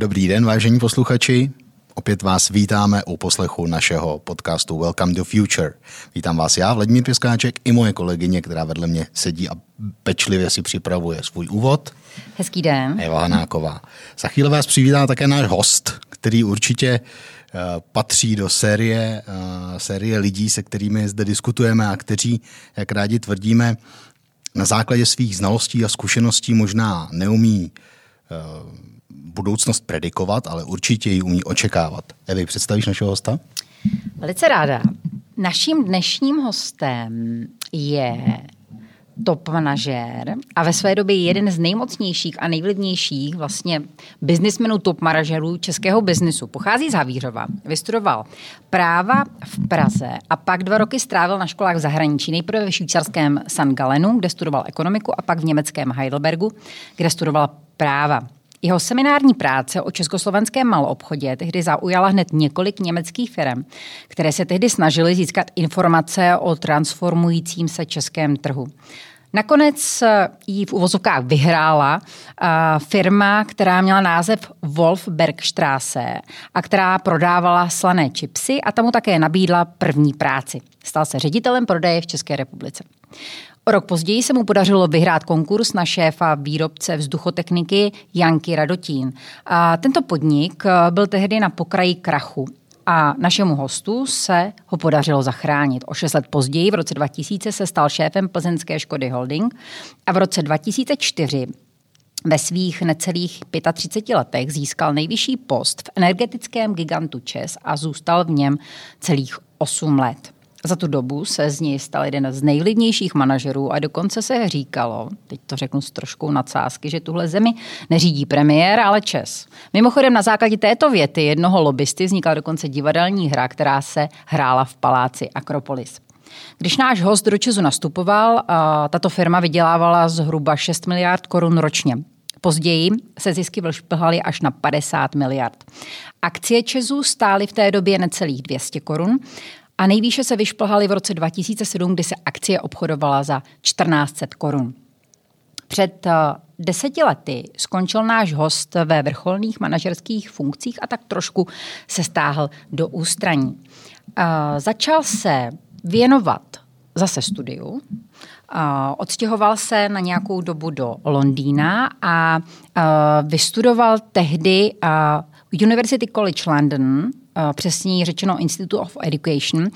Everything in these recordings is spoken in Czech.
Dobrý den, vážení posluchači. Opět vás vítáme u poslechu našeho podcastu Welcome to Future. Vítám vás já, Vladimír Pěskáček, i moje kolegyně, která vedle mě sedí a pečlivě si připravuje svůj úvod. Hezký den. Eva Hanáková. Za chvíli vás přivítá také náš host, který určitě eh, patří do série, eh, série lidí, se kterými zde diskutujeme a kteří, jak rádi tvrdíme, na základě svých znalostí a zkušeností možná neumí eh, budoucnost predikovat, ale určitě ji umí očekávat. Evi, představíš našeho hosta? Velice ráda. Naším dnešním hostem je top manažér a ve své době jeden z nejmocnějších a nejvlivnějších vlastně biznismenů top manažerů českého biznisu. Pochází z Havířova, vystudoval práva v Praze a pak dva roky strávil na školách v zahraničí. Nejprve ve švýcarském St. Galenu, kde studoval ekonomiku a pak v německém Heidelbergu, kde studoval práva. Jeho seminární práce o československém maloobchodě tehdy zaujala hned několik německých firm, které se tehdy snažily získat informace o transformujícím se českém trhu. Nakonec jí v uvozovkách vyhrála firma, která měla název Wolfbergstraße a která prodávala slané čipsy a tam také nabídla první práci. Stal se ředitelem prodeje v České republice. Rok později se mu podařilo vyhrát konkurs na šéfa výrobce vzduchotechniky Janky Radotín. A tento podnik eh, byl tehdy na pokraji krachu a našemu hostu se ho podařilo zachránit. O šest let později, v roce 2000, se stal šéfem plzeňské Škody Holding a v roce 2004 ve svých necelých 35 letech získal nejvyšší post v energetickém gigantu ČES a zůstal v něm celých 8 let. Za tu dobu se z něj stal jeden z nejlidnějších manažerů a dokonce se říkalo, teď to řeknu s troškou nadsázky, že tuhle zemi neřídí premiér, ale Čes. Mimochodem na základě této věty jednoho lobbysty vznikla dokonce divadelní hra, která se hrála v paláci Akropolis. Když náš host do Česu nastupoval, tato firma vydělávala zhruba 6 miliard korun ročně. Později se zisky vyšplhaly až na 50 miliard. Akcie Česu stály v té době necelých 200 korun a nejvýše se vyšplhaly v roce 2007, kdy se akcie obchodovala za 1400 korun. Před eh, deseti lety skončil náš host ve vrcholných manažerských funkcích a tak trošku se stáhl do ústraní. Uh, začal se věnovat zase studiu, uh, odstěhoval se na nějakou dobu do Londýna a vystudoval tehdy University College London Eh, přesněji řečeno Institute of Education,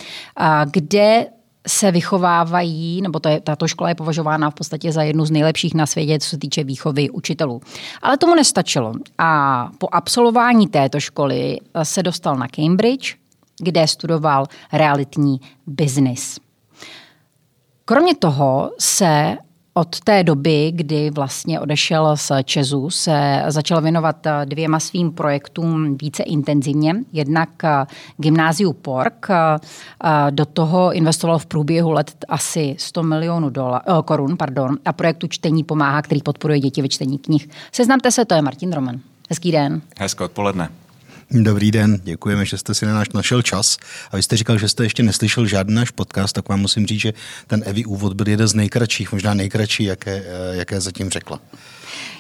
kde se vychovávají, nebo to je, tato škola je považována v podstatě za jednu z nejlepších na světě, co se týče výchovy učitelů. Ale tomu nestačilo. A po absolvování této školy se dostal na Cambridge, kde studoval realitní business. Kromě toho se od té doby, kdy vlastně odešel z Česu, se začal věnovat eh, dvěma svým projektům více intenzivně. Jednak eh, gymnáziu Pork. Eh, do toho investoval v průběhu let asi 100 milionů dola, korun pardon, a projektu Čtení pomáhá, který podporuje děti ve čtení knih. Seznamte se, to je Martin Roman. Hezký den. Hezké odpoledne. Dobrý den, děkujeme, že jste si na náš našel čas. A vy jste říkal, že jste ještě neslyšel žádný náš podcast, tak vám musím říct, že ten Evi úvod byl jeden z nejkratších, možná nejkratší, jaké, eh, jaké zatím řekla.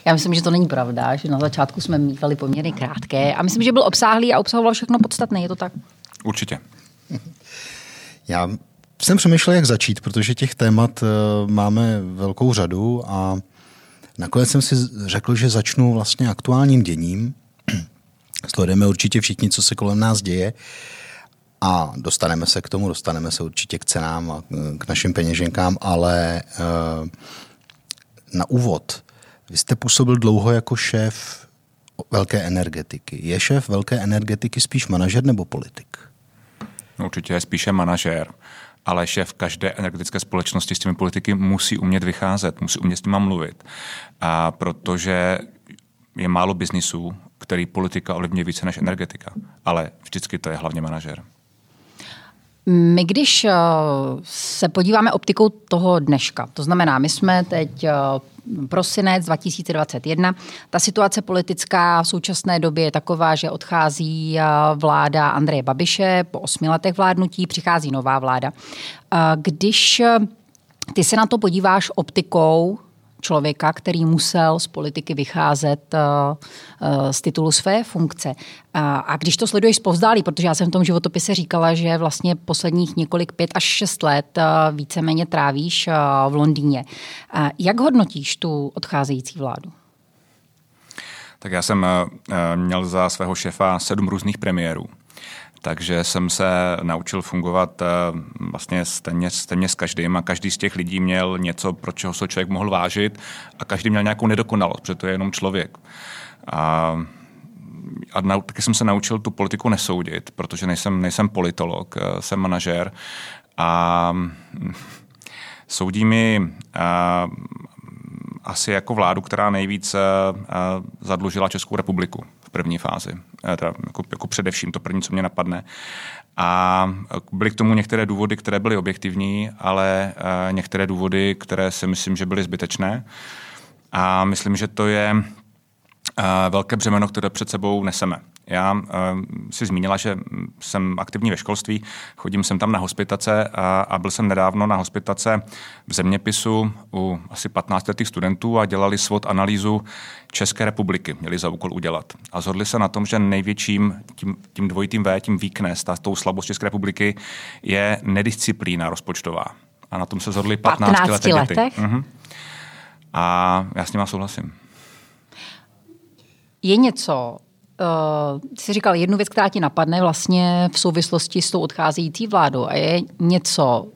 Já myslím, že to není pravda, že na začátku jsme mývali poměrně krátké a myslím, že byl obsáhlý a obsahoval všechno podstatné, je to tak? Určitě. Já jsem přemýšlel, jak začít, protože těch témat eh, máme velkou řadu a nakonec jsem si řekl, že začnu vlastně aktuálním děním, Sledujeme určitě všichni, co se kolem nás děje a dostaneme se k tomu, dostaneme se určitě k cenám a k našim peněženkám, ale eh, na úvod, vy jste působil dlouho jako šéf velké energetiky. Je šéf velké energetiky spíš manažer nebo politik? No, určitě je spíše manažer, ale šéf každé energetické společnosti s těmi politiky musí umět vycházet, musí umět s nimi mluvit. A protože je málo biznisů, který politika ovlivňuje více než energetika. Ale vždycky to je hlavně manažer. My když eh, se podíváme optikou toho dneška, to znamená, my jsme teď eh, prosinec 2021. Ta situace politická v současné době je taková, že odchází eh, vláda Andreje Babiše po osmi letech vládnutí, přichází nová vláda. Když ty se na to podíváš optikou člověka, který musel z politiky vycházet z titulu své funkce. A když to sleduješ zpovzdálí, protože já jsem v tom životopise říkala, že vlastně posledních několik pět až šest let víceméně trávíš v Londýně. Jak hodnotíš tu odcházející vládu? Tak já jsem měl za svého šéfa sedm různých premiérů takže jsem se naučil fungovat eh, vlastně stejně, stejně s každým a každý z těch lidí měl něco, pro čeho se člověk mohl vážit a každý měl nějakou nedokonalost, protože to je jenom člověk. A a na, taky jsem se naučil tu politiku nesoudit, protože nejsem, nejsem politolog, eh, jsem manažer a soudí mi a, eh, asi jako vládu, která nejvíc zadlužila Českou republiku první fázi. Eh, teda jako, jako především to první, co mě napadne. A byly k tomu některé důvody, které byly objektivní, ale eh, některé důvody, které si myslím, že byly zbytečné. A myslím, že to je eh, velké břemeno, které před sebou neseme. Já uh, si zmínila, že jsem aktivní ve školství, chodím sem tam na hospitace a, a byl jsem nedávno na hospitace v zeměpisu u asi 15 letých studentů a dělali svod analýzu České republiky, měli za úkol udělat. A zhodli se na tom, že největším tím, tím dvojitým V, tím weakness, ta, tou slabost České republiky je nedisciplína rozpočtová. A na tom se zhodli 15, 15 letech. Uh-huh. A já s nima souhlasím. Je něco, uh, jsi říkal jednu věc, která ti napadne vlastně v souvislosti s tou odcházející vládou a je něco,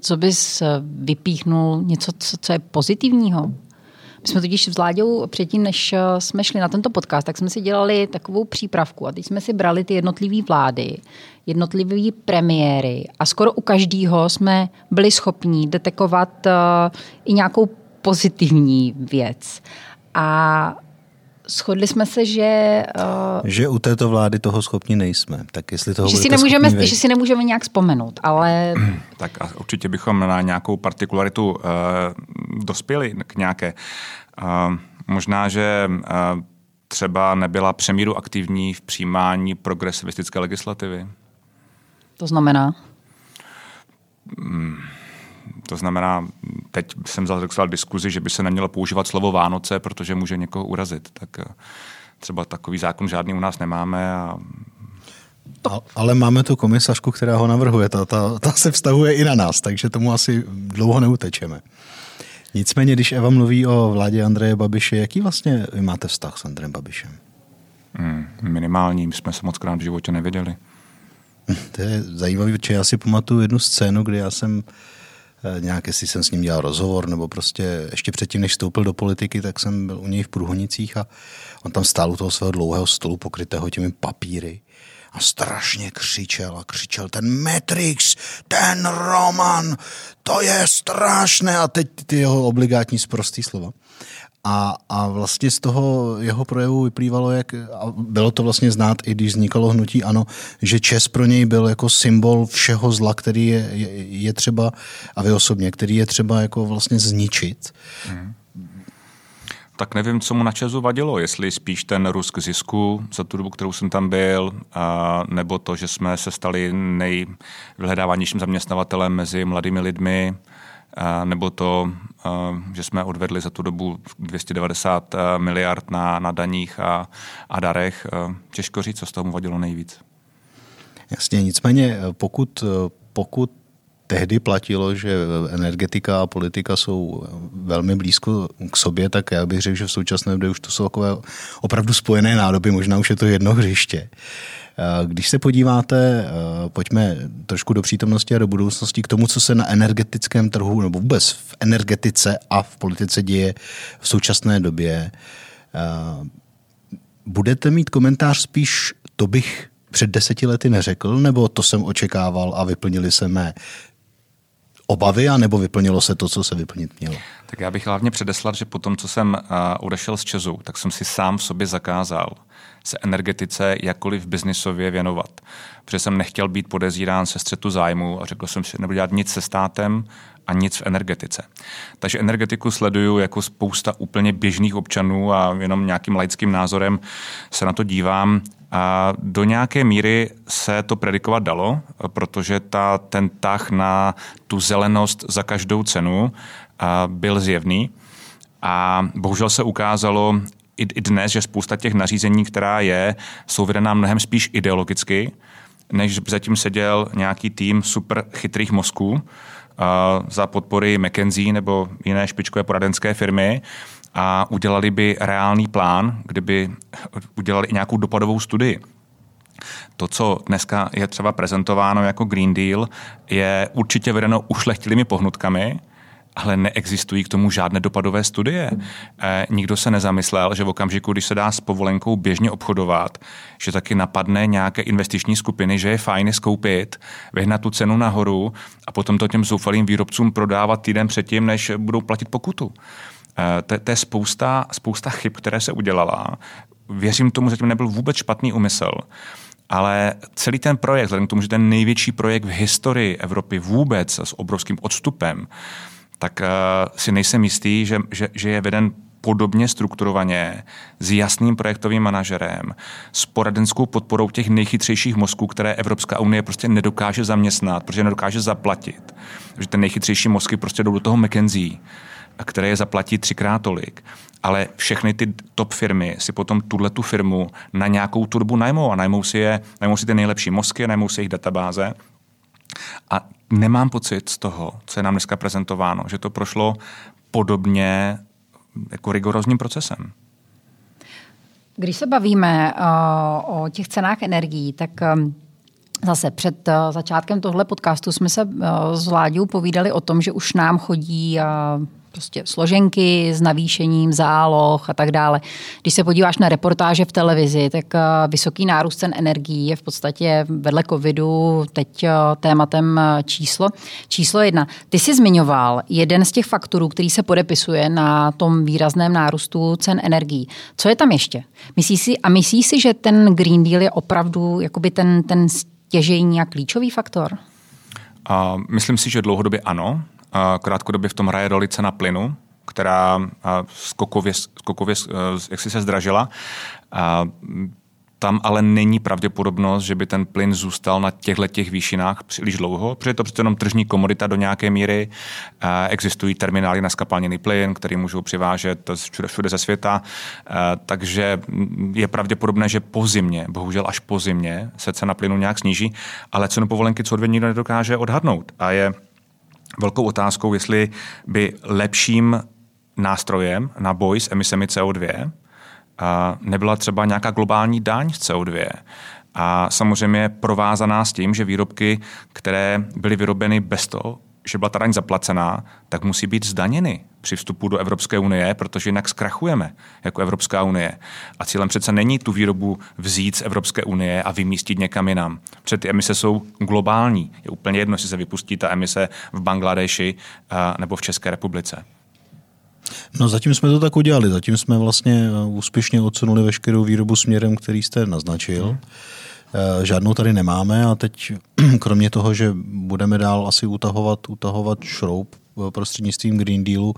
co bys vypíchnul, něco, co, co je pozitivního? My jsme totiž s Vláďou předtím, než jsme šli na tento podcast, tak jsme si dělali takovou přípravku a teď jsme si brali ty jednotlivé vlády, jednotlivé premiéry a skoro u každého jsme byli schopni detekovat uh, i nějakou pozitivní věc. A shodli jsme se, že... Uh, že u této vlády toho schopni nejsme. Tak jestli toho že si, nemůžeme, že si nemůžeme nějak vzpomenout, ale... tak a určitě bychom na nějakou partikularitu uh, dospěli k nějaké. Uh, možná, že uh, třeba nebyla přemíru aktivní v přijímání progresivistické legislativy. To znamená? Hmm to znamená, teď jsem zaregistroval diskuzi, že by se nemělo používat slovo Vánoce, protože může někoho urazit. Tak eh, třeba takový zákon žádný u nás nemáme a ale máme tu komisařku, která ho navrhuje. Ta, ta, ta se vztahuje i na nás, takže tomu asi dlouho neutečeme. Nicméně, když Eva mluví o vládě Andreje Babiše, jaký vlastně vy máte vztah s Andrejem Babišem? Hmm, minimální, my jsme se moc krát v životě neviděli. To je zajímavé, protože já si pamatuju jednu scénu, kdy já jsem Eh, nějak, jestli jsem s ním dělal rozhovor, nebo prostě ještě předtím, než vstoupil do politiky, tak jsem byl u něj v Průhonicích a on tam stál u toho svého dlouhého stolu pokrytého těmi papíry a strašně křičel a křičel ten Matrix, ten Roman, to je strašné a teď ty jeho obligátní zprostý slova. A, a vlastně z toho jeho projevu vyplývalo, jak, a bylo to vlastně znát, i když vznikalo hnutí ANO, že Čes pro něj byl jako symbol všeho zla, který je, je, je třeba, a vy osobně, který je třeba jako vlastně zničit. Hmm. Tak nevím, co mu na Česu vadilo, jestli spíš ten rusk zisku za tu dobu, kterou jsem tam byl, a, nebo to, že jsme se stali nejvyhledávanějším zaměstnavatelem mezi mladými lidmi, nebo to, že jsme odvedli za tu dobu 290 miliard na, na daních a, a darech. Těžko říct, co z toho vadilo nejvíc. Jasně, nicméně pokud, pokud tehdy platilo, že energetika a politika jsou velmi blízko k sobě, tak já bych řekl, že v současné době už to jsou takové opravdu spojené nádoby, možná už je to jedno hřiště. Eh, když se podíváte, eh, pojďme trošku do přítomnosti a do budoucnosti k tomu, co se na energetickém trhu nebo vůbec v energetice a v politice děje v současné době, eh, budete mít komentář spíš, to bych před deseti lety neřekl, nebo to jsem očekával a vyplnili se mé obavy, anebo vyplnilo se to, co se vyplnit mělo? Tak já bych hlavně předeslal, že po tom, co jsem odešel z Česu, tak jsem si sám v sobě zakázal se energetice jakkoliv biznisově věnovat. Protože jsem nechtěl být podezírán se střetu zájmu a řekl jsem si, nebudu dělat nic se státem a nic v energetice. Takže energetiku sleduju jako spousta úplně běžných občanů a jenom nějakým laickým názorem se na to dívám. A do nějaké míry se to predikovat dalo, protože ta, ten tah na tu zelenost za každou cenu byl zjevný. A bohužel se ukázalo i, i dnes, že spousta těch nařízení, která je, jsou vedená mnohem spíš ideologicky, než zatím seděl nějaký tým super chytrých mozků uh, za podpory McKenzie nebo jiné špičkové poradenské firmy a udělali by reálný plán, kdyby udělali i nějakou dopadovou studii. To, co dneska je třeba prezentováno jako Green Deal, je určitě vedeno ušlechtilými pohnutkami, ale neexistují k tomu žádné dopadové studie. E, nikdo se nezamyslel, že v okamžiku, když se dá s povolenkou běžně obchodovat, že taky napadne nějaké investiční skupiny, že je fajn skoupit, vyhnat tu cenu nahoru a potom to těm zoufalým výrobcům prodávat týden předtím, než budou platit pokutu. E, to, to je spousta, spousta chyb, které se udělala. Věřím tomu, že zatím nebyl vůbec špatný úmysl. Ale celý ten projekt, vzhledem k tomu, že ten největší projekt v historii Evropy vůbec s obrovským odstupem, tak uh, si nejsem jistý, že, že, že je veden podobně strukturovaně, s jasným projektovým manažerem, s poradenskou podporou těch nejchytřejších mozků, které Evropská unie prostě nedokáže zaměstnat, protože nedokáže zaplatit. Že ten nejchytřejší mozky prostě jdou do toho McKenzie, které je zaplatí třikrát tolik. Ale všechny ty top firmy si potom tuhle tu firmu na nějakou turbu najmou a najmou si, je, najmou si ty nejlepší mozky, najmou si jejich databáze. A nemám pocit z toho, co je nám dneska prezentováno, že to prošlo podobně jako rigorózním procesem. Když se bavíme uh, o těch cenách energií, tak um, Zase před uh, začátkem tohle podcastu jsme se s Vláďou povídali o tom, že už nám chodí prostě složenky s navýšením záloh a tak dále. Když se podíváš na reportáže v televizi, tak eh, vysoký nárůst cen energií je v podstatě vedle covidu teď eh, tématem eh, číslo. Číslo jedna. Ty jsi zmiňoval jeden z těch faktorů, který se podepisuje na tom výrazném nárůstu cen energií. Co je tam ještě? Myslíš si, a myslíš si, že ten Green Deal je opravdu jakoby ten, ten stěžejní a klíčový faktor? A myslím si, že dlouhodobě ano. Krátkodobě v tom hraje roli cena plynu, která skokově, skokově jak si se zdražila. Tam ale není pravděpodobnost, že by ten plyn zůstal na těchto těch výšinách příliš dlouho, protože je to přece jenom tržní komodita do nějaké míry. Existují terminály na skapalněný plyn, který můžou přivážet všude, všude ze světa. Takže je pravděpodobné, že po zimě, bohužel až po zimě, se cena plynu nějak sníží, ale cenu povolenky co nikdo nedokáže odhadnout. A je velkou otázkou, jestli by lepším nástrojem na boj s emisemi CO2 nebyla třeba nějaká globální daň z CO2. A samozřejmě provázaná s tím, že výrobky, které byly vyrobeny bez toho, že byla ta daň zaplacená, tak musí být zdaněny při vstupu do Evropské unie, protože jinak zkrachujeme jako Evropská unie. A cílem přece není tu výrobu vzít z Evropské unie a vymístit někam jinam. Před ty emise jsou globální. Je úplně jedno, jestli se vypustí ta emise v Bangladeši nebo v České republice. No zatím jsme to tak udělali. Zatím jsme vlastně úspěšně odsunuli veškerou výrobu směrem, který jste naznačil. Hmm. Eh, žádnou tady nemáme a teď kromě toho, že budeme dál asi utahovat, utahovat šroub eh, prostřednictvím Green Dealu,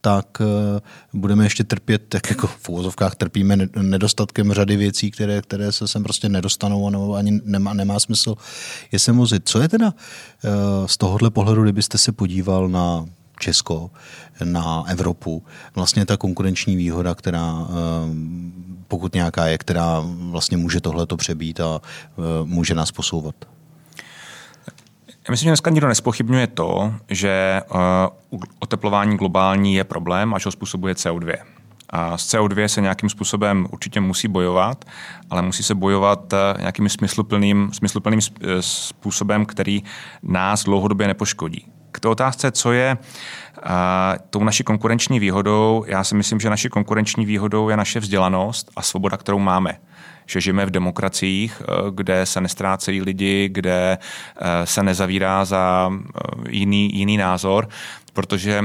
tak eh, budeme ještě trpět, tak jako v úvozovkách trpíme nedostatkem řady věcí, které, které se sem prostě nedostanou a nebo ani nemá, nemá smysl je sem vozit. Co je teda z tohohle pohledu, kdybyste se podíval na Česko, na Evropu, vlastně ta konkurenční výhoda, která pokud nějaká je, která vlastně může tohleto přebít a e, může nás posouvat? Já myslím, že dneska nikdo nespochybňuje to, že uh, oteplování globální je problém a že ho způsobuje CO2. A s CO2 se nějakým způsobem určitě musí bojovat, ale musí se bojovat nějakým smysluplným, smysluplným způsobem, který nás dlouhodobě nepoškodí. K té otázce, co je uh, tou naší konkurenční výhodou, já si myslím, že naší konkurenční výhodou je naše vzdělanost a svoboda, kterou máme. Že žijeme v demokraciích, uh, kde se nestrácejí lidi, kde uh, se nezavírá za jiný, jiný názor, protože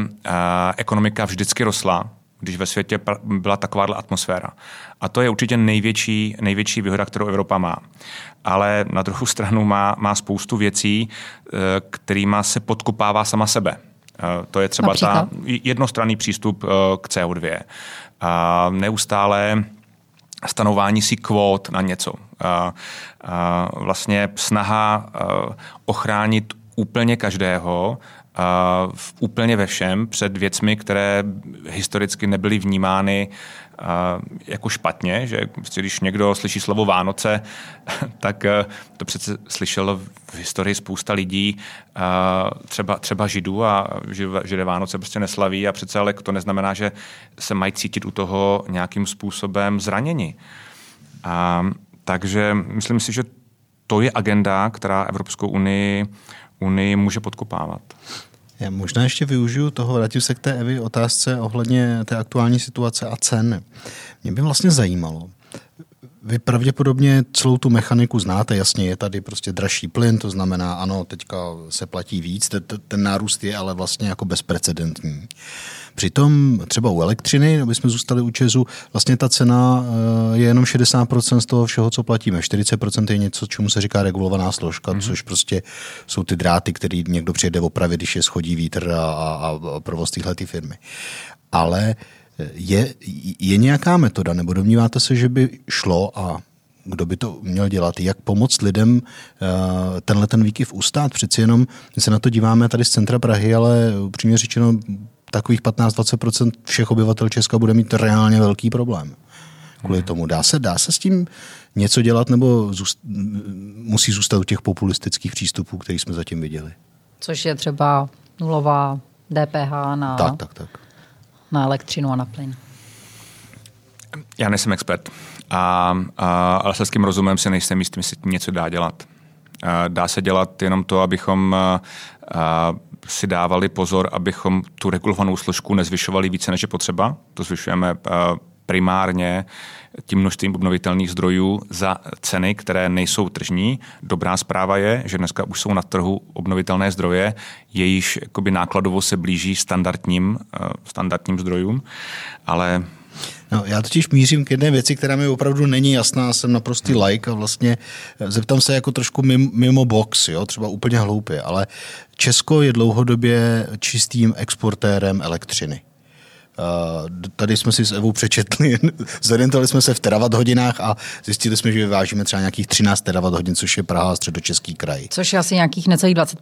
ekonomika vždycky rostla, když ve světě byla takováhle atmosféra. A to je určitě největší, největší výhoda, kterou Evropa má. Ale na druhou stranu má, má spoustu věcí, eh, kterýma se podkopává sama sebe. Eh, to je třeba Například? ta jednostranný přístup eh, k CO2. A neustále stanování si kvót na něco. A, a vlastně snaha ochránit úplně každého v úplně ve všem, před věcmi, které historicky nebyly vnímány jako špatně, že prostě když někdo slyší slovo Vánoce, tak e, to přece slyšelo v historii spousta lidí, třeba, třeba židů a židé Vánoce prostě neslaví a přece ale to neznamená, že se mají cítit u toho nějakým způsobem zraněni. A, takže myslím si, že to je agenda, která Evropskou unii, unii může podkopávat. Já možná ještě využiju toho, vrátím se k té Evi otázce ohledně té aktuální situace a cen. Mě by vlastně zajímalo, vy pravděpodobně celou tu mechaniku znáte, jasně je tady prostě dražší plyn, to znamená, ano, teďka se platí víc, ten nárůst je ale vlastně jako bezprecedentní. Přitom třeba u elektřiny, aby jsme zůstali u Česu, vlastně ta cena eh, je jenom 60% z toho všeho, co platíme. 40% je něco, čemu se říká regulovaná složka, mm-hmm. což prostě jsou ty dráty, které někdo přijede opravit, když je schodí vítr a, a, a provoz téhle firmy. Ale eh, je, je nějaká metoda, nebo domníváte se, že by šlo a kdo by to měl dělat, jak pomoct lidem eh, tenhle ten výkyv ustát. Přeci jenom my se na to díváme tady z centra Prahy, ale upřímně řečeno takových 15-20% všech obyvatel Česka bude mít reálně velký problém. Kvůli hmm. tomu. Dá se, dá se s tím něco dělat, nebo zůst, musí zůstat u těch populistických přístupů, který jsme zatím viděli? Což je třeba nulová DPH na, tak, tak, tak. Na elektřinu a na plyn. Já nejsem expert, a, a, ale se s tím rozumem si nejsem jistý, jestli něco dá dělat. Dá se dělat jenom to, abychom si dávali pozor, abychom tu regulovanou složku nezvyšovali více, než je potřeba. To zvyšujeme primárně tím množstvím obnovitelných zdrojů za ceny, které nejsou tržní. Dobrá zpráva je, že dneska už jsou na trhu obnovitelné zdroje, jejíž nákladovo se blíží standardním, standardním zdrojům, ale No, já totiž mířím k jedné věci, která mi opravdu není jasná, jsem naprostý like a vlastně zeptám se jako trošku mimo, mimo box, jo, třeba úplně hloupě, ale Česko je dlouhodobě čistým exportérem elektřiny. Tady jsme si s Evou přečetli, zorientovali jsme se v terawatt hodinách a zjistili jsme, že vyvážíme třeba nějakých 13 terawatt hodin, což je Praha a středočeský kraj. Což je asi nějakých necelých 20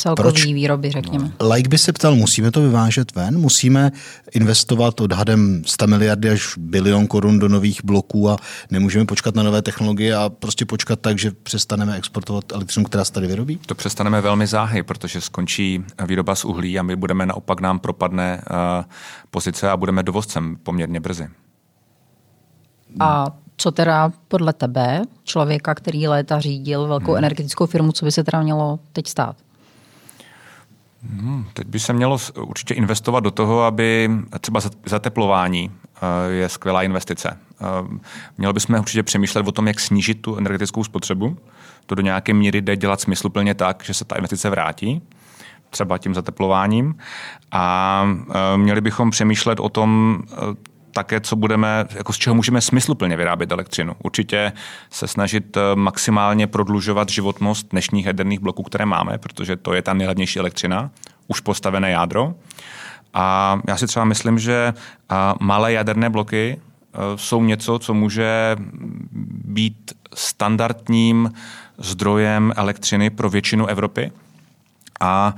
celkový Proč? výroby, řekněme. Like by se ptal, musíme to vyvážet ven? Musíme investovat odhadem 100 miliardy až bilion korun do nových bloků a nemůžeme počkat na nové technologie a prostě počkat tak, že přestaneme exportovat elektřinu, která se tady vyrobí? To přestaneme velmi záhy, protože skončí výroba z uhlí a my budeme naopak nám propadne uh, pozice a budeme dovozcem poměrně brzy. A co teda podle tebe, člověka, který léta řídil velkou hmm. energetickou firmu, co by se teda mělo teď stát? Hmm, teď by se mělo určitě investovat do toho, aby třeba zateplování eh, je skvělá investice. Eh, mělo bychom určitě přemýšlet o tom, jak snížit tu energetickou spotřebu. To do nějaké míry jde dělat smysluplně tak, že se ta investice vrátí třeba tím zateplováním. A eh, měli bychom přemýšlet o tom, také, co budeme, jako z čeho můžeme smysluplně vyrábět elektřinu. Určitě se snažit eh, maximálně prodlužovat životnost dnešních jaderných bloků, které máme, protože to je ta nejlevnější elektřina, už postavené jádro. A já si třeba myslím, že malé jaderné bloky eh, jsou něco, co může být standardním zdrojem elektřiny pro většinu Evropy. A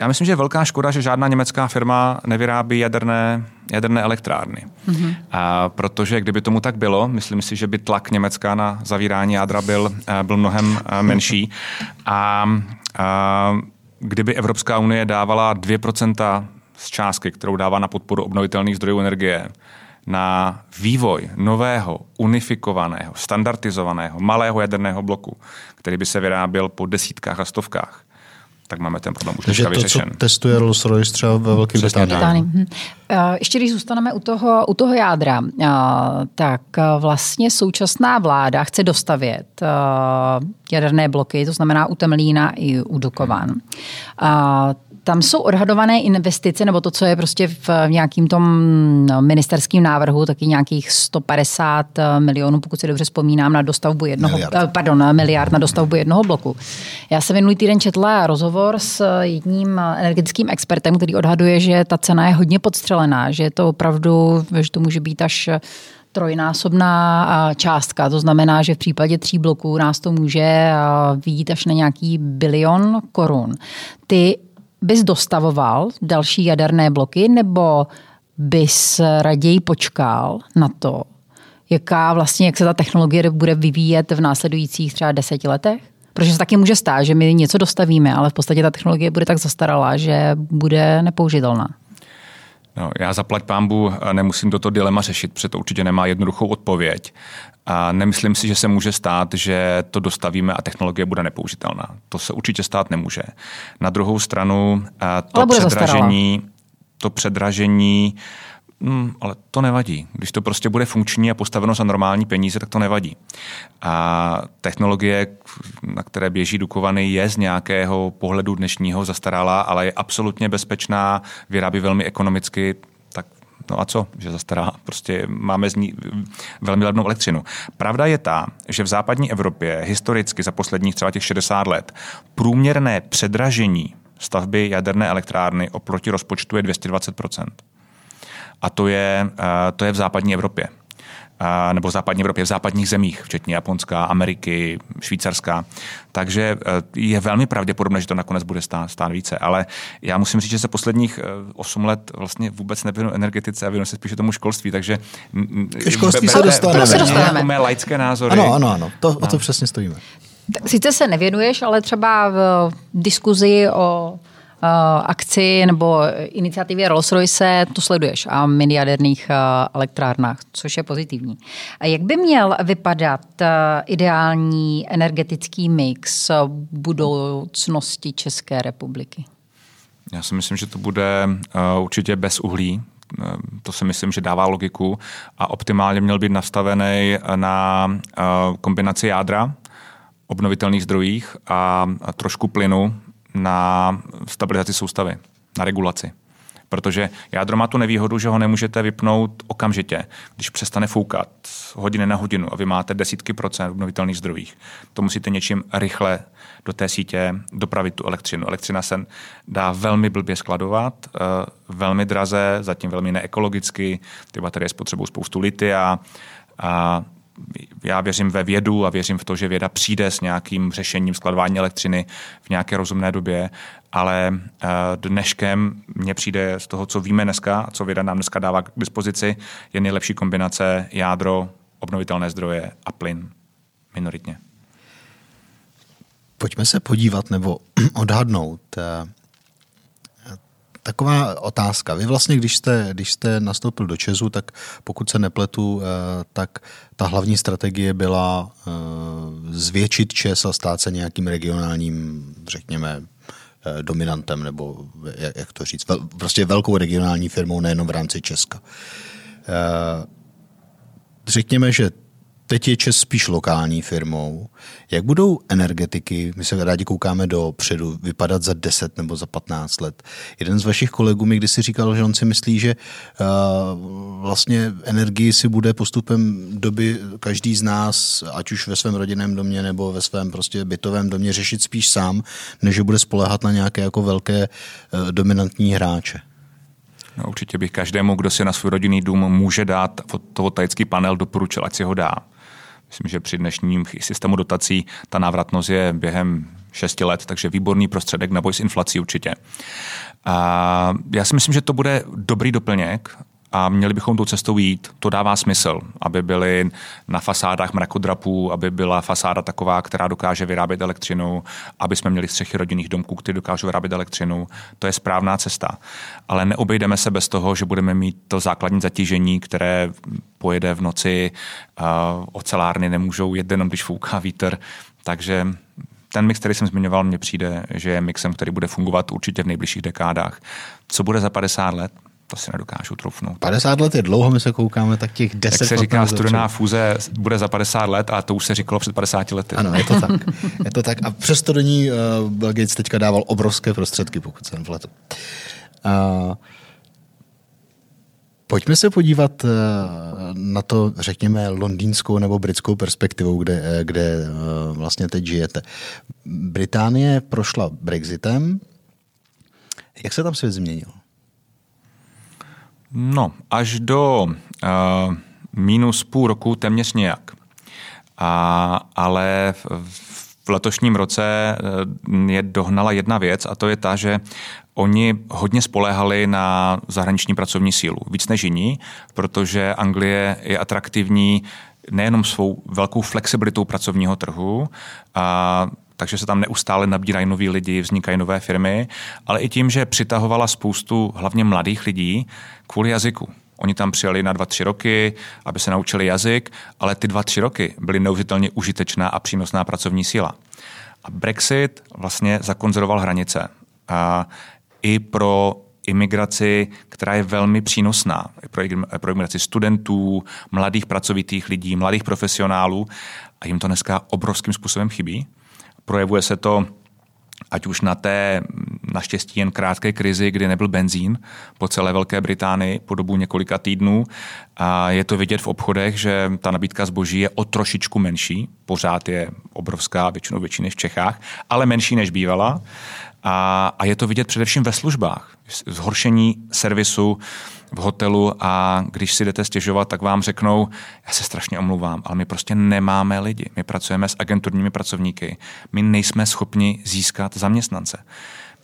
já myslím, že je velká škoda, že žádná německá firma nevyrábí jaderné, jaderné elektrárny. Mm-hmm. A protože kdyby tomu tak bylo, myslím si, že by tlak Německa na zavírání jádra byl, eh, byl mnohem eh, menší. A, a kdyby Evropská unie dávala 2% z částky, kterou dává na podporu obnovitelných zdrojů energie, na vývoj nového, unifikovaného, standardizovaného, malého jaderného bloku, který by se vyráběl po desítkách a stovkách, tak máme ten problém už Takže to, vyřešen. co testuje Rolls-Royce třeba ve Velké Británii. Hm. Ještě když zůstaneme u toho, u toho jádra, tak vlastně současná vláda chce dostavět jaderné bloky, to znamená u Temlína i u Dukovan. Tam jsou odhadované investice, nebo to, co je prostě v nějakým tom no, ministerském návrhu, taky nějakých 150 milionů, pokud si dobře vzpomínám, na dostavbu jednoho, miliard. Eh, pardon, miliard na dostavbu jednoho bloku. Já jsem minulý týden četla rozhovor s jedním energetickým expertem, který odhaduje, že ta cena je hodně podstřelená, že je to opravdu, že to může být až trojnásobná částka. To znamená, že v případě tří bloků nás to může výjít až na nějaký bilion korun. Ty bys dostavoval další jaderné bloky, nebo bys raději počkal na to, jaká vlastně, jak se ta technologie bude vyvíjet v následujících třeba deseti letech? Protože se taky může stát, že my něco dostavíme, ale v podstatě ta technologie bude tak zastaralá, že bude nepoužitelná. No, já zaplať pámbu nemusím toto dilema řešit, protože to určitě nemá jednoduchou odpověď. A nemyslím si, že se může stát, že to dostavíme a technologie bude nepoužitelná. To se určitě stát nemůže. Na druhou stranu to předražení, to předražení Hmm, ale to nevadí. Když to prostě bude funkční a postaveno za normální peníze, tak to nevadí. A technologie, na které běží Dukovany, je z nějakého pohledu dnešního zastaralá, ale je absolutně bezpečná, vyrábí velmi ekonomicky, tak No a co, že zastará? Prostě máme z ní velmi levnou elektřinu. Pravda je ta, že v západní Evropě historicky za posledních třeba těch 60 let průměrné předražení stavby jaderné elektrárny oproti rozpočtu je 220 a to je, eh, to je v západní Evropě eh, nebo v západní Evropě, v západních zemích, včetně Japonska, Ameriky, Švýcarska. Takže eh, je velmi pravděpodobné, že to nakonec bude stát, stát více. Ale já musím říct, že se posledních 8 let vlastně vůbec nevěnu energetice a věnu se spíše tomu školství. Takže Ke školství se dostaneme. se dostaneme. Mé laické názory. Ano, ano, ano. To, o to přesně stojíme. Sice se nevěnuješ, ale třeba v diskuzi o akci nebo iniciativě Rolls-Royce to sleduješ a mini jaderných eh, elektrárnách, což je pozitivní. A jak by měl vypadat eh, ideální energetický mix budoucnosti České republiky? Já si myslím, že to bude určitě bez uhlí, to si myslím, že dává logiku a optimálně měl být nastavený na kombinaci jádra, obnovitelných zdrojích a trošku plynu na stabilizaci soustavy, na regulaci. Protože jádro má tu nevýhodu, že ho nemůžete vypnout okamžitě, když přestane foukat hodiny na hodinu a vy máte desítky procent obnovitelných zdrojích. To musíte něčím rychle do té sítě dopravit tu elektřinu. Elektřina se dá velmi blbě skladovat, eh, velmi draze, zatím velmi neekologicky. Ty baterie spotřebují spoustu litia a já věřím ve vědu a věřím v to, že věda přijde s nějakým řešením skladování elektřiny v nějaké rozumné době, ale eh, dneškem mně přijde z toho, co víme dneska co věda nám dneska dává k dispozici, je nejlepší kombinace jádro, obnovitelné zdroje a plyn minoritně. Pojďme se podívat nebo odhadnout, eh, Taková otázka. Vy vlastně, když jste, když jste nastoupil do Česu, tak pokud se nepletu, eh, tak ta hlavní strategie byla eh, zvětšit Čes a stát se nějakým regionálním, řekněme, eh, dominantem, nebo jak to říct, prostě velkou regionální firmou, nejenom v rámci Česka. Řekněme, že Teď je Čes spíš lokální firmou. Jak budou energetiky, my se rádi koukáme do předu, vypadat za 10 nebo za 15 let? Jeden z vašich kolegů mi kdysi říkal, že on si myslí, že uh, vlastně energii si bude postupem doby každý z nás, ať už ve svém rodinném domě nebo ve svém prostě bytovém domě, řešit spíš sám, než že bude spolehat na nějaké jako velké uh, dominantní hráče. No, určitě bych každému, kdo si na svůj rodinný dům může dát fotovoltaický panel, doporučil, ať si ho dá. Myslím, že při dnešním systému dotací ta návratnost je během 6 let, takže výborný prostředek na boj s inflací určitě. A já si myslím, že to bude dobrý doplněk a měli bychom tou cestou jít. To dává smysl, aby byly na fasádách mrakodrapů, aby byla fasáda taková, která dokáže vyrábět elektřinu, aby jsme měli střechy rodinných domků, které dokážou vyrábět elektřinu. To je správná cesta. Ale neobejdeme se bez toho, že budeme mít to základní zatížení, které pojede v noci. Ocelárny nemůžou jet jenom, když fouká vítr. Takže ten mix, který jsem zmiňoval, mně přijde, že je mixem, který bude fungovat určitě v nejbližších dekádách. Co bude za 50 let? To si nedokážu trufnout. 50 let je dlouho, my se koukáme, tak těch 10 Jak se říká, studená fúze bude za 50 let a to už se říkalo před 50 lety. Ano, je to tak. Je to tak. A přesto do ní uh, Bill Gates teďka dával obrovské prostředky, pokud jsem v letu. Uh, Pojďme se podívat uh, na to, řekněme, londýnskou nebo britskou perspektivou, kde, kde vlastně teď žijete. Británie prošla Brexitem. Jak se tam svět změnil? No, až do uh, minus půl roku téměř nějak. A, ale v, letošním roce eh, je dohnala jedna věc a to je ta, že oni hodně spoléhali na zahraniční pracovní sílu, víc než jiní, protože Anglie je atraktivní nejenom svou velkou flexibilitou pracovního trhu, a takže se tam neustále nabírají noví lidi, vznikají nové firmy, ale i tím, že přitahovala spoustu hlavně mladých lidí kvůli jazyku. Oni tam přijeli na dva, tři roky, aby se naučili jazyk, ale ty dva, tři roky byly neuvěřitelně užitečná a přínosná pracovní síla. A Brexit vlastně zakonzervoval hranice. A i pro imigraci, která je velmi přínosná pro, pro imigraci studentů, mladých pracovitých lidí, mladých profesionálů a jim to dneska obrovským způsobem chybí. Projevuje se to ať už na té naštěstí jen krátké krizi, kdy nebyl benzín po celé Velké Británii po dobu několika týdnů. A je to vidět v obchodech, že ta nabídka zboží je o trošičku menší, pořád je obrovská, většinou větší než v Čechách, ale menší než bývala. A, a je to vidět především ve službách. Zhoršení servisu v hotelu a když si jdete stěžovat, tak vám řeknou, já se strašně omluvám, ale my prostě nemáme lidi. My pracujeme s agenturními pracovníky. My nejsme schopni získat zaměstnance.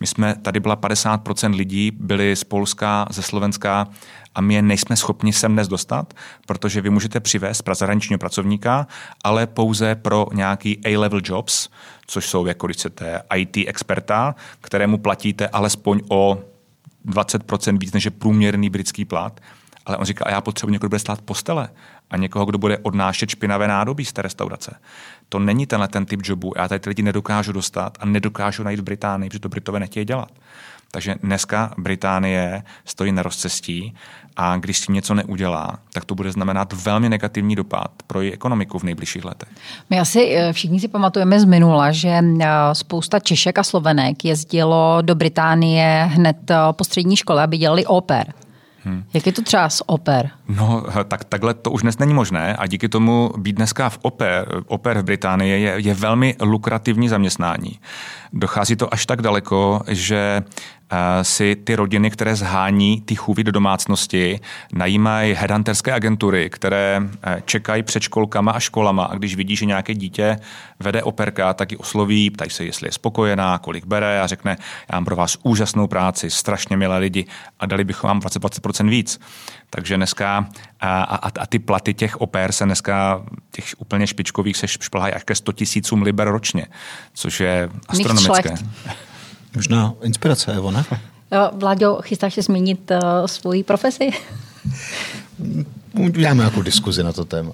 My jsme, tady byla 50% lidí, byli z Polska, ze Slovenska a my je nejsme schopni sem dnes dostat, protože vy můžete přivést zahraničního pracovníka, ale pouze pro nějaký A-level jobs, což jsou, jako když chcete, IT experta, kterému platíte alespoň o 20% víc než je průměrný britský plat. Ale on říká, a já potřebuji někoho, kdo bude stát postele a někoho, kdo bude odnášet špinavé nádobí z té restaurace. To není tenhle ten typ jobu. Já tady ty lidi nedokážu dostat a nedokážu najít v Británii, protože to Britové nechtějí dělat. Takže dneska Británie stojí na rozcestí a když s tím něco neudělá, tak to bude znamenat velmi negativní dopad pro její ekonomiku v nejbližších letech. My asi eh, všichni si pamatujeme z minula, že eh, spousta Češek a Slovenek jezdilo do Británie hned eh, po střední škole, aby dělali oper. Hmm. Jak je to třeba s oper? No, tak takhle to už dnes není možné a díky tomu být dneska v oper, oper v Británii je, je velmi lukrativní zaměstnání. Dochází to až tak daleko, že si ty rodiny, které zhání ty chůvy do domácnosti, najímají headhunterské agentury, které eh, čekají před školkama a školama a když vidí, že nějaké dítě vede operka, tak ji osloví, ptají se, jestli je spokojená, kolik bere a řekne, já mám pro vás úžasnou práci, strašně milé lidi a dali bychom vám 20-20% víc. Takže dneska a, a, a ty platy těch oper se dneska, těch úplně špičkových se šplhají až ke 100 tisícům liber ročně, což je astronomické. Možná inspirace, Evo, ne? Vláďo, chystáš se změnit uh, svoji profesi? Uděláme nějakou diskuzi na to téma.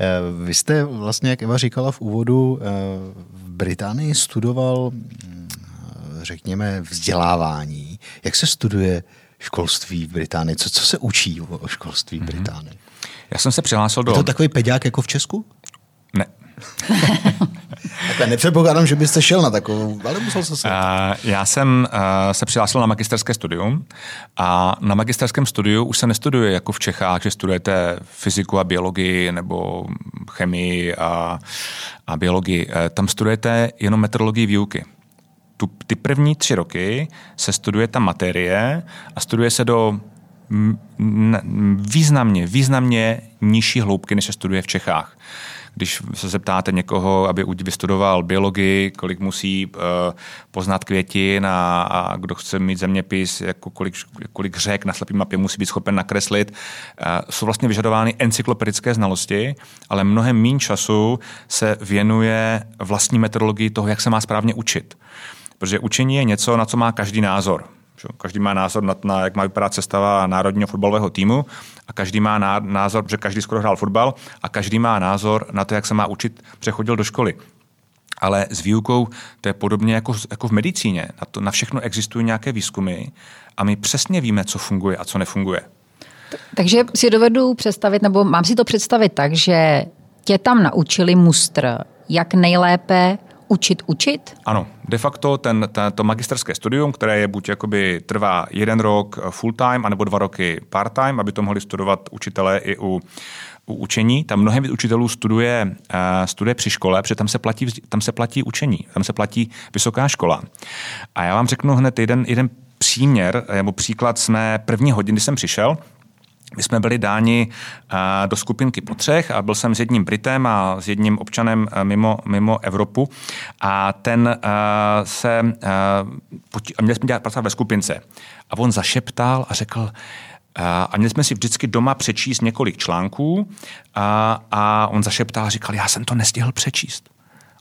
Eh, vy jste vlastně, jak Eva říkala v úvodu, eh, v Británii studoval, hm, řekněme, vzdělávání. Jak se studuje školství v Británii? Co, co se učí o školství v mhm. Británii? Já jsem se přihlásil do... Je to takový peďák jako v Česku? Ne. Takhle nepředpokládám, že byste šel na takovou, ale musel se uh, Já jsem uh, se přihlásil na magisterské studium a na magisterském studiu už se nestuduje jako v Čechách, že studujete fyziku a biologii nebo chemii a, a biologii. Uh, tam studujete jenom metodologii výuky. Tu, ty první tři roky se studuje ta materie a studuje se do významně, významně nižší hloubky, než se studuje v Čechách když se zeptáte někoho, aby vystudoval biologii, kolik musí uh, poznat květin a, a kdo chce mít zeměpis, jako kolik, kolik řek na slepý mapě musí být schopen nakreslit, uh, jsou vlastně vyžadovány encyklopedické znalosti, ale mnohem méně času se věnuje vlastní metodologii toho, jak se má správně učit. Protože učení je něco, na co má každý názor. Každý má názor na, na jak má vypadat sestava národního fotbalového týmu a každý má názor, že každý skoro hrál fotbal a každý má názor na to, jak se má učit, přechodil do školy. Ale s výukou to je podobně jako, jako v medicíně. Na, to, na všechno existují nějaké výzkumy a my přesně víme, co funguje a co nefunguje. Takže si dovedu představit, nebo mám si to představit tak, že tě tam naučili mustr, jak nejlépe učit učit? Ano, de facto ten, ten, to magisterské studium, které je buď jakoby trvá jeden rok full time, anebo dva roky part time, aby to mohli studovat učitelé i u, u učení. Tam mnohem víc učitelů studuje, uh, studuje při škole, protože tam se, platí, tam se platí učení, tam se platí vysoká škola. A já vám řeknu hned jeden, jeden příměr, nebo příklad z mé první hodiny, kdy jsem přišel, my jsme byli dáni do skupinky po třech a byl jsem s jedním Britem a s jedním občanem mimo, mimo Evropu. A ten se, a měli jsme dělat pracovat ve skupince. A on zašeptal a řekl, a měli jsme si vždycky doma přečíst několik článků a, a on zašeptal a říkal, já jsem to nestihl přečíst.